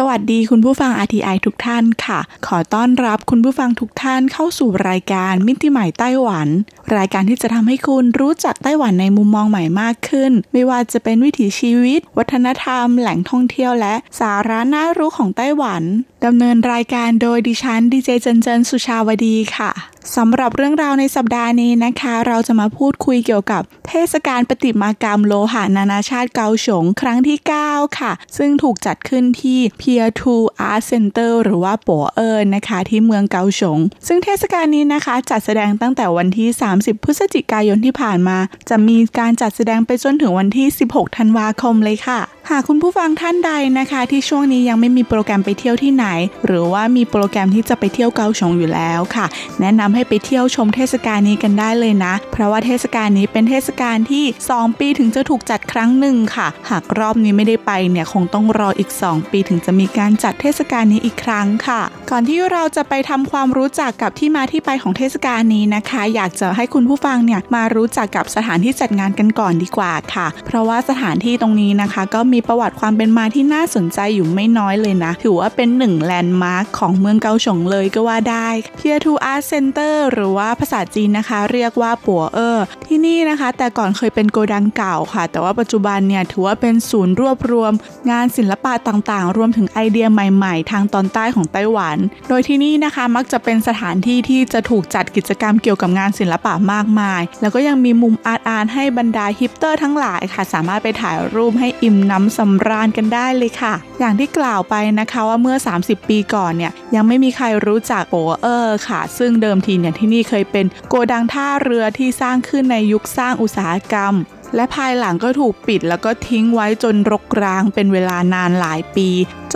สวัสดีคุณผู้ฟัง RTI ทุกท่านค่ะ ขอต้อนรับคุณผู้ฟังทุกท่านเข้าสู่รายการมิติใหม่ไต้หวัน รายการที่จะทำให้คุณรู้จักไต้หวันในมุมมองใหม่มากขึ้น ไม่ว่าจะเป็นวิถีชีวิต วัฒนธรรม แหล่งท่องเที่ยวและสาระน่ารู้ของไต้หวัน ดำเนินรายการโดยดิฉันดีเจเจนเจนสุชาวดีค่ะสำหรับเรื่องราวในสัปดาห์นี้นะคะ เราจะมาพูดคุยเกี่ยวกับเทศกาลปฏิมากรรมโลหะนานาชาติเกาฉงครั้งที่ 9 ค่ะ ซึ่งถูกจัดขึ้นที่ Pier 2 Art Center หรือว่าปัวเอินนะคะ ที่เมืองเกาฉงซึ่งเทศกาลนี้นะคะ จัดแสดงตั้งแต่วันที่ 30 พฤศจิกายนที่ผ่านมา จะมีการจัดแสดงไปจนถึงวันที่ 16 ธันวาคมเลยค่ะ หากคุณผู้ฟังท่านใดนะคะ ที่ช่วงนี้ยังไม่มีโปรแกรมไปเที่ยวที่ไหน หรือว่ามีโปรแกรมที่จะไปเที่ยวเกาฉงอยู่แล้วค่ะ แนะนำให้ไปเที่ยวชมเทศกาลนี้กันได้เลยนะ เพราะว่าเทศกาลนี้เป็นเทศกาลที่ 2 ปีถึงจะถูกจัดครั้งหนึ่งค่ะ หากรอบนี้ไม่ได้ไปเนี่ยคงต้องรออีก 2 ปีถึงจะมีการจัดเทศกาลนี้อีกครั้งค่ะ ก่อนที่เราจะไปทำความรู้จักกับที่มาที่ไปของเทศกาลนี้นะคะ อยากจะให้คุณผู้ฟังเนี่ยมารู้จักกับสถานที่จัดงานกันก่อนดีกว่าค่ะ เพราะว่าสถานที่ตรงนี้นะคะก็มีีประวัติความเป็นมาที่น่าสนใจอยู่ไม่น้อยเลยนะ ถือว่าเป็นหนึ่งแลนด์มาร์คของเมืองเกาฉงเลยก็ว่าได้ Pier to Art Center หรือว่าภาษาจีนนะคะ เรียกว่าปัวเออที่นี่นะคะ แต่ก่อนเคยเป็นโกดังเก่าค่ะ แต่ว่าปัจจุบันเนี่ยถือว่าเป็นศูนย์รวบรวม งานศิลปะต่างๆ รวมถึงไอเดียใหม่ ๆ ทางตอนใต้ของไต้หวัน โดยที่นี่นะคะมักจะเป็นสถานที่ที่จะถูกจัดกิจกรรมเกี่ยวกับงานศิลปะมากมาย แล้วก็ยังมีมุมอาร์ตอาร์ให้บรรดาฮิปสเตอร์ทั้งหลายค่ะ สามารถไปถ่ายรูปให้อิ่มหนำสำราญกันได้เลยค่ะ อย่างที่กล่าวไปนะคะว่าเมื่อ 30 ปีก่อนเนี่ยยังไม่มีใครรู้จักโปเออร์ค่ะ ซึ่งเดิมทีเนี่ยที่นี่เคยเป็นโกดังท่าเรือที่สร้างขึ้นในยุคสร้างอุตสาหกรรมและภายหลังก็ถูกปิดแล้วก็ทิ้งไว้จนรกร้างเป็นเวลานานหลายปี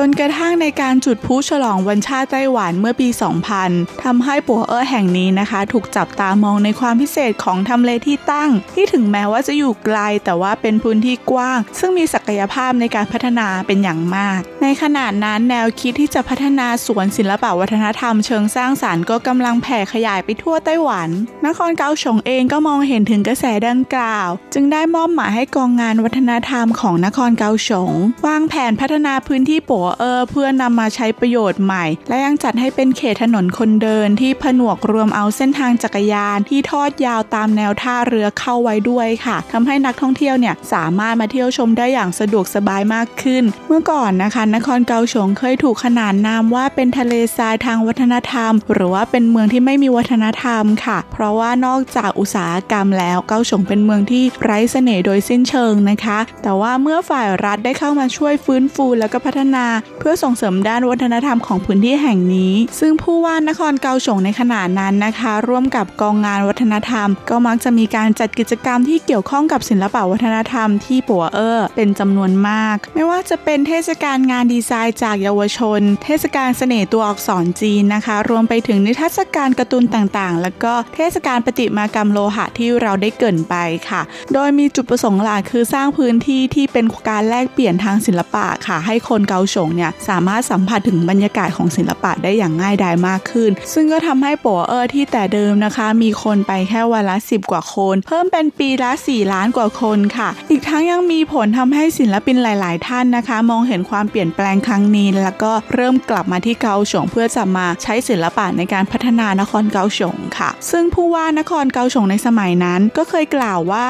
จนกระทั่งในการจุดพลุฉลองวันชาติไต้หวันเมื่อปี 2000ทำให้ปัวเออแห่งนี้นะคะ ถูกจับตามองในความพิเศษของทำเลที่ตั้ง ที่ถึงแม้ว่าจะอยู่ไกลแต่ว่าเป็นพื้นที่กว้าง ซึ่งมีศักยภาพในการพัฒนาเป็นอย่างมาก ในขณะนั้นแนวคิดที่จะพัฒนาสวนศิลปวัฒนธรรมเชิงสร้างสารรค์ก็กำลังแผ่ขยายไปทั่วไต้หวัน นครเกาฉงเองก็มองเห็นถึงกระแสดังกล่าว จึงได้มอบหมายให้กองงานวัฒนธรรมของนครเกาสงวางแผนพัฒนาพื้นที่ปัวเออเพื่อนำมาใช้ประโยชน์ใหม่ และยังจัดให้เป็นเขตถนนคนเดินที่ผนวกรวมเอาเส้นทางจักรยานที่ทอดยาวตามแนวท่าเรือเข้าไว้ด้วยค่ะทำให้นักท่องเที่ยวเนี่ยสามารถมาเที่ยวชมได้อย่างสะดวกสบายมากขึ้น เมื่อก่อนนะคะ นครเกาสงเคยถูกขนานนามว่าเป็นทะเลทรายทางวัฒนธรรม หรือว่าเป็นเมืองที่ไม่มีวัฒนธรรมค่ะ เพราะว่านอกจากอุตสาหกรรมแล้วเกาสงเป็นเมืองที่ไร้เสน่ห์โดยสิ้นเชิงนะคะ แต่ว่าเมื่อฝ่ายรัฐได้เข้ามาช่วยฟื้นฟูแล้วก็พัฒนาเพื่อส่งเสริมด้านวัฒนธรรมของพื้นที่แห่งนี้ ซึ่งผู้ว่านครเกาสงในขณะนั้นนะคะ ร่วมกับกองงานวัฒนธรรม ก็มักจะมีการจัดกิจกรรมที่เกี่ยวข้องกับศิลปวัฒนธรรมที่ปัวเออเป็นจำนวนมาก ไม่ว่าจะเป็นเทศกาลงานดีไซน์จากเยาวชน เทศกาลเสน่ห์ตัวอักษรจีนนะคะ รวมไปถึงนิทรรศการการ์ตูนต่างๆ แล้วก็เทศกาลปฏิมากรรมโลหะที่เราได้เกินไปค่ะ โดยมีจุดประสงค์หลักคือสร้างพื้นที่ที่เป็นการแลกเปลี่ยนทางศิลปะค่ะ ให้คนเกาฉงเนี่ยสามารถสัมผัสถึงบรรยากาศของศิลปะได้อย่างง่ายดายมากขึ้น ซึ่งก็ทำให้ปัวเออที่แต่เดิมนะคะ มีคนไปแค่วันละ 10 กว่าคน เพิ่มเป็นปีละ 4 ล้านกว่าคนค่ะ อีกทั้งยังมีผลทำให้ศิลปินหลาย ๆ ท่านนะคะ มองเห็นความเปลี่ยนแปลงครั้งนี้ แล้วก็เริ่มกลับมาที่เกาสงเพื่อจะมาใช้ศิลปะในการพัฒนานครเกาสงค่ะ ซึ่งผู้ว่านครเกาสงในสมัยนั้นก็เคยกล่าวว่า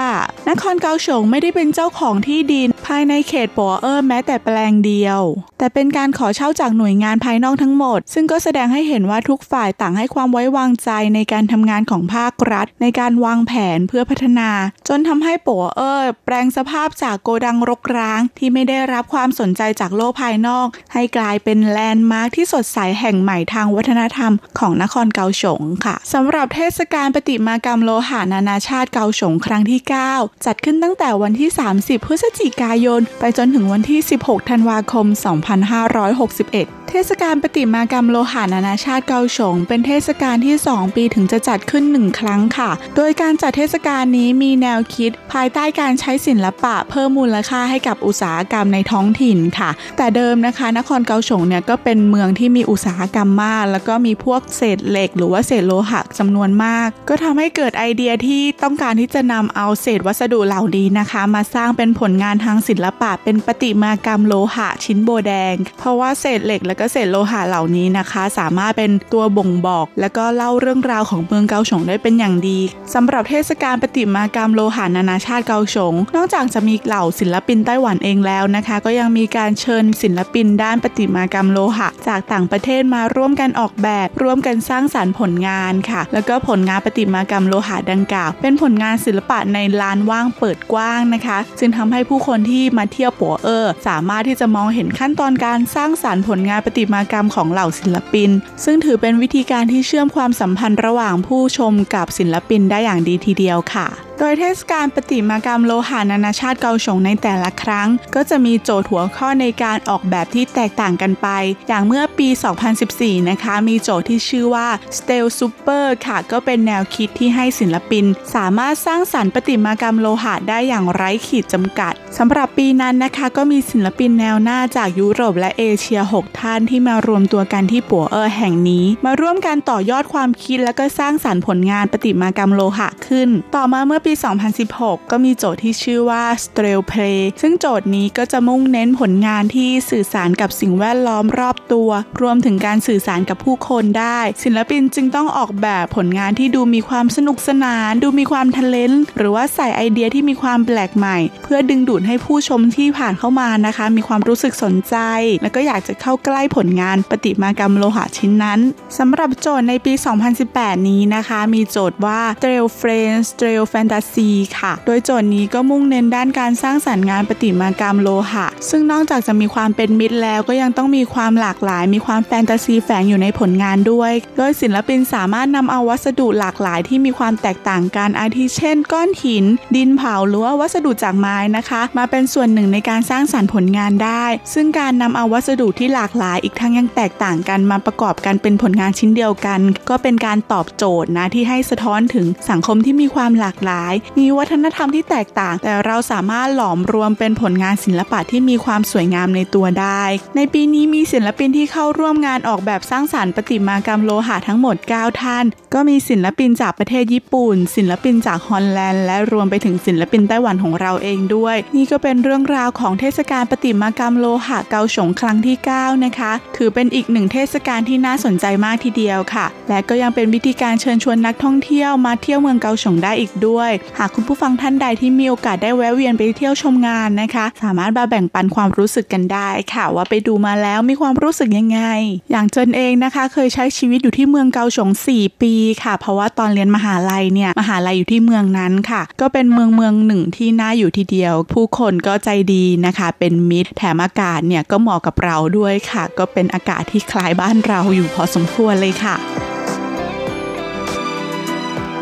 นครเกาสงไม่ได้เป็นเจ้าของที่ดิน ภายในเขตปัวเออแม้แต่แปลงเดียวแต่เป็นการขอเช่าจากหน่วยงานภายนอกทั้งหมด ซึ่งก็แสดงให้เห็นว่าทุกฝ่ายต่างให้ความไว้วางใจในการทำงานของภาครัฐ ในการวางแผนเพื่อพัฒนา จนทำให้ปัวเออแปลงสภาพจากโกดังรกร้าง ที่ไม่ได้รับความสนใจจากโลกภายนอก ให้กลายเป็นแลนด์มาร์คที่สดใสแห่งใหม่ทางวัฒนธรรมของนครเกาสงค่ะสำหรับเทศกาลปฏิมากรรมโลหะนานาชาติเกาสงครั้งที่ 9 จัดขึ้นตั้งแต่วันที่ 30 พฤศจิกายน ไปจนถึงวันที่ 16 ธันวาคม2561 เทศกาลปฏิมากรรมโลหะนานาชาติเกาสงเป็นเทศกาลที่ 2 ปีถึงจะจัดขึ้น 1 ครั้งค่ะ โดยการจัดเทศกาลนี้มีแนวคิด ภายใต้การใช้ศิลปะเพิ่มมูลค่าให้กับอุตสาหกรรมในท้องถิ่นค่ะ แต่เดิมนะคะ นครเกาสงเนี่ยก็เป็นเมืองที่มีอุตสาหกรรมมาก แล้วก็มีพวกเศษเหล็ก หรือว่าเศษโลหะจำนวนมาก ก็ทำให้เกิดไอเดียที่ต้องการที่จะนำเอาเศษวัสดุเหล่านี้นะคะ มาสร้างเป็นผลงานทางศิลปะเป็นปฏิมากรรมโลหะชิ้นโบแดง เพราะว่าเศษเหล็กและก็เศษโลหะเหล่านี้นะคะ สามารถเป็นตัวบ่งบอก และก็เล่าเรื่องราวของเมืองเกาสงได้เป็นอย่างดีสำหรับเทศกาลปฏิมากรรมโลหะนานาชาติเกาสงนอกจากจะมีเหล่าศิลปินไต้หวันเองแล้วนะคะ ก็ยังมีการเชิญศิลปินด้านปฏิมากรรมโลหะ จากต่างประเทศมาร่วมกันออกแบบ ร่วมกันสร้างสารรค์ผลงานค่ะ แล้วก็ผลงานปฏิมากรรมโลหะดังกล่าว เป็นผลงานศิลปะในลานว่างเปิดกว้างนะคะ จึงทำให้ผู้คนที่มาเที่ยวปัวเออสามารถที่จะมองเห็นขั้นตอนการสร้างสารรค์ผลงานปฏิมากรรมของเหล่าศิลปิน ซึ่งถือเป็นวิธีการที่เชื่อมความสัมพันธ์ระหว่างผู้ชมกับศิลปินได้อย่างดีทีเดียวค่ะ โดยเทศกาลปฏิมากรรมโลหะนานาชาติเกาสงในแต่ละครั้ง ก็จะมีโจทย์หัวข้อในการออกแบบที่แตกต่างกันไป อย่างเมื่อปี 2014 นะคะ มีโจทย์ที่ชื่อว่า s t e l Super ค่ะ ก็เป็นแนวคิดที่ให้ศิลปิน สามารถสร้างสรรค์ปฏิมากรรมโลหะได้อย่างไร้ขีดจำกัดสำหรับปีนั้นนะคะ ก็มีศิลปินแนวหน้าจากยุโรปและเอเชีย 6 ท่านที่มารวมตัวกันที่ปัวเออแห่งนี้ มาร่วมกันต่อยอดความคิดและก็สร้างสรรค์ผลงานปฏิมากรรมโลหะขึ้น ต่อมาเมื่อปี 2016 ก็มีโจทย์ที่ชื่อว่า s t r e l Play ซึ่งโจทย์นี้ก็จะมุ่งเน้นผลงานที่สื่อสารกับสิ่งแวดล้อมรอบตัว รวมถึงการสื่อสารกับผู้คนได้ ศิลปินจึงต้องออกแบบผลงานที่ดูมีความสนุกสนาน ดูมีความทะเลนหรือว่าใส่ไอเดียที่มีความแปลกใหม่ เพื่อดึงดูดให้ผู้ชมที่ผ่านเข้ามานะคะ มีความรู้สึกสนใจและก็อยากจะเข้าใกล้ผลงานปฏิมากรรมโลหะชิ้นนั้นสำหรับโจทย์ในปี 2018 นี้นะคะ มีโจทย์ว่า Trail Friends Trail Fantasy ค่ะ โดยโจทย์นี้ก็มุ่งเน้นด้านการสร้างสรรค์งานปฏิมากรรมโลหะ ซึ่งนอกจากจะมีความเป็นมิตรแล้วก็ยังต้องมีความหลากหลาย มีความแฟนตาซีแฝงอยู่ในผลงานด้วย โดยศิลปินสามารถนำเอาวัสดุหลากหลายที่มีความแตกต่างกันอาทิเช่น ก้อนหิน ดินเผาหรือว่าวัสดุจากไม้นะคะ มาเป็นส่วนหนึ่งในการสร้างสรรค์ผลงานได้ ซึ่งการนำเอาวัสดุที่หลากหลาย อีกทั้งยังแตกต่างกันมาประกอบกันเป็นผลงานชิ้นเดียวกัน ก็เป็นการตอบโจทย์นะที่ให้สะท้อนถึงสังคมที่มีความหลากหลาย มีวัฒนธรรมที่แตกต่าง แต่เราสามารถหลอมรวมเป็นผลงานศิลปะที่มีความสวยงามในตัวได้ ในปีนี้มีศิลปินที่เข้าร่วมงานออกแบบสร้างสารรค์ปฏิมากรรมโลหะทั้งหมด 9 ท่าน ก็มีศิลปินจากประเทศญี่ปุ่น ศิลปินจากฮอลแลนด์ และรวมไปถึงศิลปินไต้หวันของเราเองด้วย นี่ก็เป็นเรื่องราวของเทศกาลปฏิมากรรมโลหะเกาสงครั้งที่ 9 นะคะ ถือเป็นอีกหนึ่งเทศกาลที่น่าสนใจมากทีเดียวค่ะ และก็ยังเป็นวิธีการเชิญชวนนักท่องเที่ยวมาเที่ยวเมืองเกาสงได้อีกด้วย หากคุณผู้ฟังท่านใดที่มีโอกาสได้แวะเวียนไปเที่ยวชมงานนะคะ สามารถมาแบ่งปันความรู้สึกกันได้ค่ะ ว่าไปดูมาแล้วมีความรู้สึกยังไง อย่างจนเองนะคะ เคยใช้ชีวิตอยู่ที่เมืองเกาสง4 ปีค่ะ เพราะว่าตอนเรียนมหาลัยเนี่ยมหาลัยอยู่ที่เมืองนั้นค่ะ ก็เป็นเมืองเมืองหนึ่งที่น่าอยู่ทีเดียว ผู้คนก็ใจดีนะคะ เป็นมิตรแถมอากาศเนี่ยก็เหมาะกับเราด้วยค่ะ ก็เป็นอากาศที่คล้ายบ้านเราอยู่พอสมควรเลยค่ะ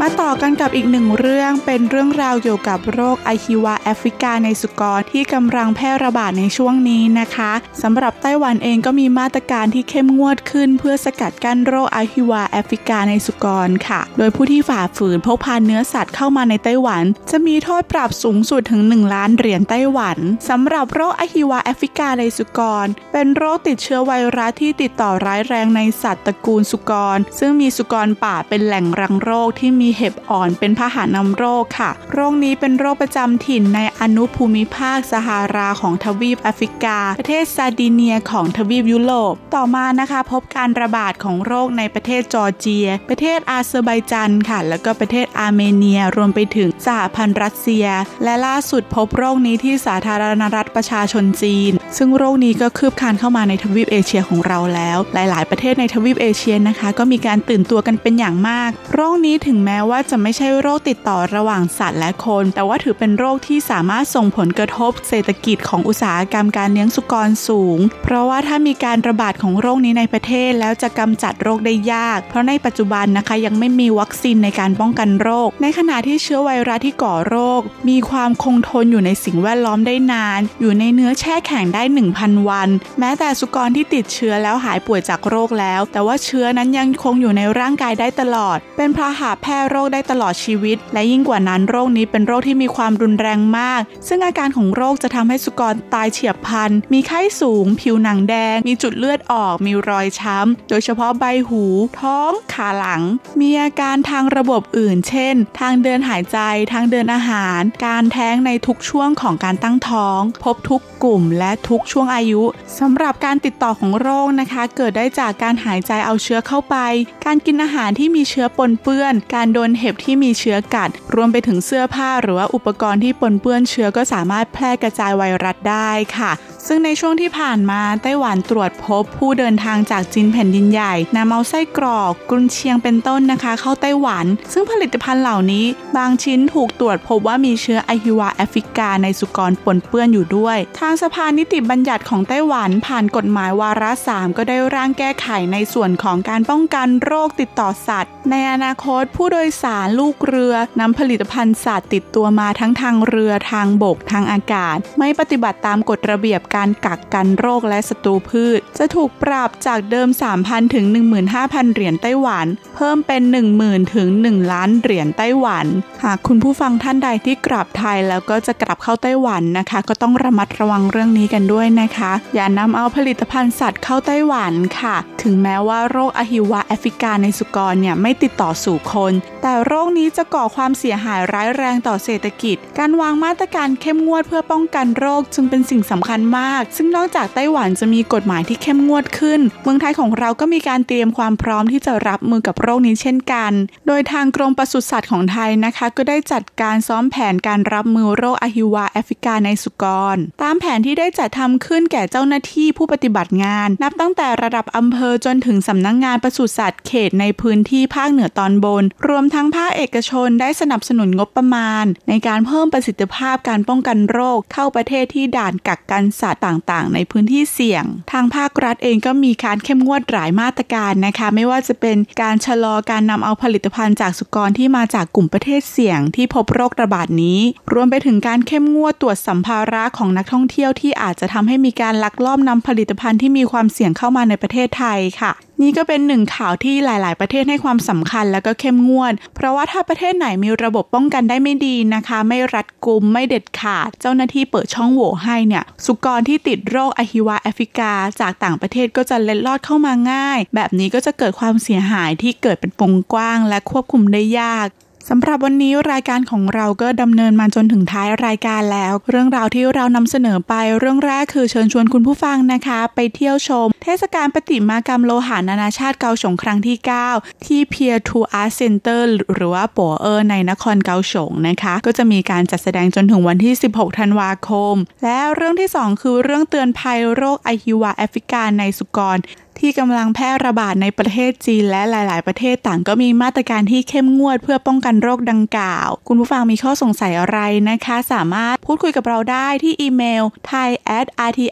มาต่อกันกับอีกหนึ่งเรื่องเป็นเรื่องราวเกี่ยวกับโรคอหิวาต์แอฟริกาในสุกรที่กำลังแพร่ระบาดในช่วงนี้นะคะสำหรับไต้หวันเองก็มีมาตรการที่เข้มงวดขึ้น เพื่อสกัดกั้นโรคอหิวาต์แอฟริกาในสุกรค่ะ โดยผู้ที่ฝ่าฝืนพกพาเนื้อสัตว์เข้ามาในไต้หวัน จะมีโทษปรับสูงสุดถึง 1 ล้านเหรียญไต้หวันสำหรับโรคอหิวาต์แอฟริกาในสุกร เป็นโรคติดเชื้อไวรัสที่ติดต่อร้ายแรงในสัตว์ตระกูลสุกร ซึ่งมีสุกรป่าเป็นแหล่งรังโรคที่มีเห็บอ่อนเป็นพาหะนำโรคค่ะ โรคนี้เป็นโรคประจำถิ่นในอนุภูมิภาคซาฮาราของทวีปแอฟริกา ประเทศซาร์ดิเนียของทวีปยุโรป ต่อมานะคะพบการระบาดของโรคในประเทศจอร์เจีย ประเทศอาเซอร์ไบจันค่ะ แล้วก็ประเทศอาร์เมเนียรวมไปถึงสหพันธ์รัสเซีย และล่าสุดพบโรคนี้ที่สาธารณรัฐประชาชนจีน ซึ่งโรคนี้ก็คืบคลานเข้ามาในทวีปเอเชียของเราแล้ว หลาย ๆ ประเทศในทวีปเอเชียนะคะ ก็มีการตื่นตัวกันเป็นอย่างมาก โรคนี้ถึงแม้ว่าจะไม่ใช่โรคติดต่อระหว่างสัตว์และคน แต่ว่าถือเป็นโรคที่สามารถส่งผลกระทบเศรษฐกิจของอุตสาหกรรมการเลี้ยงสุกรสูง เพราะว่าถ้ามีการระบาดของโรคนี้ในประเทศแล้วจะกำจัดโรคได้ยาก เพราะในปัจจุบันนะคะยังไม่มีวัคซีนในการป้องกันโรค ในขณะที่เชื้อไวรัสที่ก่อโรค มีความคงทนอยู่ในสิ่งแวดล้อมได้นาน อยู่ในเนื้อแช่แข็งได้ 1,000 วัน แม้แต่สุกรที่ติดเชื้อแล้วหายป่วยจากโรคแล้ว แต่ว่าเชื้อนั้นยังคงอยู่ในร่างกายได้ตลอด เป็นพาหะแพร่โรคได้ตลอดชีวิต และยิ่งกว่านั้นโรคนี้เป็นโรคที่มีความรุนแรงมาก ซึ่งอาการของโรคจะทำให้สุกรตายเฉียบพลัน มีไข้สูง ผิวหนังแดง มีจุดเลือดออก มีรอยช้ำ โดยเฉพาะใบหู ท้อง ขาหลัง มีอาการทางระบบอื่น เช่น ทางเดินหายใจ ทางเดินอาหาร การแท้งในทุกช่วงของการตั้งท้อง พบทุกกลุ่มและทุกช่วงอายุสำหรับการติดต่อของโรคนะคะ เกิดได้จากการหายใจเอาเชื้อเข้าไป การกินอาหารที่มีเชื้อปนเปื้อน การโดนเห็บที่มีเชื้อกัด รวมไปถึงเสื้อผ้าหรือว่าอุปกรณ์ที่ปนเปื้อนเชื้อก็สามารถแพร่กระจายไวรัสได้ค่ะ ซึ่งในช่วงที่ผ่านมาไต้หวันตรวจพบผู้เดินทางจากจีนแผ่นดินใหญ่นำเอาไส้กรอกกุนเชียงเป็นต้นนะคะ เข้าไต้หวัน ซึ่งผลิตภัณฑ์เหล่านี้ บางชิ้นถูกตรวจพบว่ามีเชื้อไอฮิวาแอฟริกาในสุกรปนเปื้อนอยู่ด้วย ทางสภานิติบัญญัติของไต้หวันผ่านกฎหมายวาระสามก็ได้ร่างแก้ไขในส่วนของการป้องกันโรคติดต่อสัตว์ ในอนาคตผู้โดยสารลูกเรือนำผลิตภัณฑ์สัตว์ติดตัวมาทั้งทางเรือทางบกทางอากาศ ไม่ปฏิบัติตามกฎระเบียบการการกักกันโรคและศัตรูพืช จะถูกปรับจากเดิม 3,000 ถึง 15,000 เหรียญไต้หวัน เพิ่มเป็น 10,000 ถึง 1 ล้านเหรียญไต้หวัน หากคุณผู้ฟังท่านใดที่กลับไทยแล้วก็จะกลับเข้าไต้หวันนะคะ ก็ต้องระมัดระวังเรื่องนี้กันด้วยนะคะ อย่านำเอาผลิตภัณฑ์สัตว์เข้าไต้หวันค่ะ ถึงแม้ว่าโรคอหิวาแอฟริกาในสุกรเนี่ยไม่ติดต่อสู่คน แต่โรคนี้จะก่อความเสียหายร้ายแรงต่อเศรษฐกิจ การวางมาตรการเข้มงวดเพื่อป้องกันโรคจึงเป็นสิ่งสำคัญมากซึ่งนอกจากไต้หวันจะมีกฎหมายที่เข้มงวดขึ้น เมืองไทยของเราก็มีการเตรียมความพร้อมที่จะรับมือกับโรคนี้เช่นกัน โดยทางกรมปศุสัตว์ของไทยนะคะ ก็ได้จัดการซ้อมแผนการรับมือโรคอหิวาแอฟริกาในสุกร ตามแผนที่ได้จัดทำขึ้นแก่เจ้าหน้าที่ผู้ปฏิบัติงาน นับตั้งแต่ระดับอำเภอจนถึงสำนักงงานปศุสัตว์เขตในพื้นที่ภาคเหนือตอนบน รวมทั้งภาคเอกชนได้สนับสนุนงบประมาณ ในการเพิ่มประสิทธิภาพการป้องกันโรคเข้าประเทศที่ด่านกักกันสัตว์ต่างๆ ในพื้นที่เสี่ยง ทางภาครัฐเองก็มีการเข้มงวดหลายมาตรการนะคะ ไม่ว่าจะเป็นการชะลอการนำเอาผลิตภัณฑ์จากสุกรที่มาจากกลุ่มประเทศเสี่ยง ที่พบโรคระบาดนี้ รวมไปถึงการเข้มงวดตรวจสัมภาระของนักท่องเที่ยวที่อาจจะทำให้มีการลักลอบนำผลิตภัณฑ์ที่มีความเสี่ยงเข้ามาในประเทศไทยค่ะ นี่ก็เป็นหนึ่งข่าวที่หลาย ๆ ประเทศให้ความสำคัญแล้วก็เข้มงวด เพราะว่าถ้าประเทศไหนมีระบบป้องกันได้ไม่ดีนะคะ ไม่รัดกุมไม่เด็ดขาด เจ้าหน้าที่เปิดช่องโหว่ให้เนี่ย สุกรที่ติดโรคอหิวาแอฟริกา จากต่างประเทศก็จะเล็ดลอดเข้ามาง่าย แบบนี้ก็จะเกิดความเสียหายที่เกิดเป็นวงกว้าง และควบคุมได้ยาก สำหรับวันนี้รายการของเราก็ดำเนินมาจนถึงท้ายรายการแล้ว เรื่องราวที่เรานำเสนอไปเรื่องแรกคือเชิญชวนคุณผู้ฟังนะคะ ไปเที่ยวชม เทศกาลปฏิมากรรมโลหานานาชาติเกาสงครั้งที่ 9 ที่ Pier to Art Center หรือว่าปัวเออร์ในนครเกาสงนะคะ ก็จะมีการจัดแสดงจนถึงวันที่ 16 ธันวาคม และเรื่องที่ 2 คือเรื่องเตือนภัยโรคอหิวาต์แอฟริกาในสุกร ที่กำลังแพร่ระบาดในประเทศจีนและหลาย ๆ ประเทศต่างก็มีมาตรการที่เข้มงวดเพื่อป้องกันโรคดังกล่าว คุณผู้ฟังมีข้อสงสัยอะไรนะคะ สามารถพูดคุยกับเราได้ที่อีเมล thai rti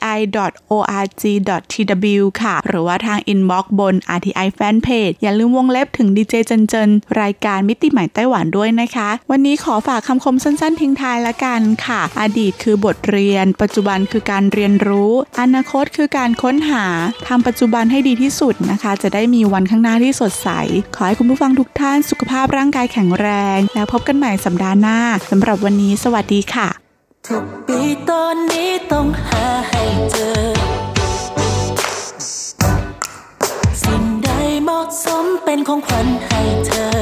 org tw ค่ะ หรือว่าทาง inbox บน RTI Fanpage อย่าลืมวงเล็บถึงดีเจเจนเจนรายการมิติใหม่ไต้หวันด้วยนะคะ วันนี้ขอฝากคำคมสั้น ๆ ทิ้งท้ายละกันค่ะ อดีตคือบทเรียน ปัจจุบันคือการเรียนรู้ อนาคตคือการค้นหาทำปัจจุบันให้ให้ดีที่สุดนะคะ จะได้มีวันข้างหน้าที่สดใส ขอให้คุณผู้ฟังทุกท่านสุขภาพร่างกายแข็งแรง แล้วพบกันใหม่สัปดาห์หน้าสำหรับวันนี้ สวัสดีค่ะทุกปีตอนนี้ต้องหาให้เจอ สิ่งใดเหมาะสมเป็นของขวัญให้เธอ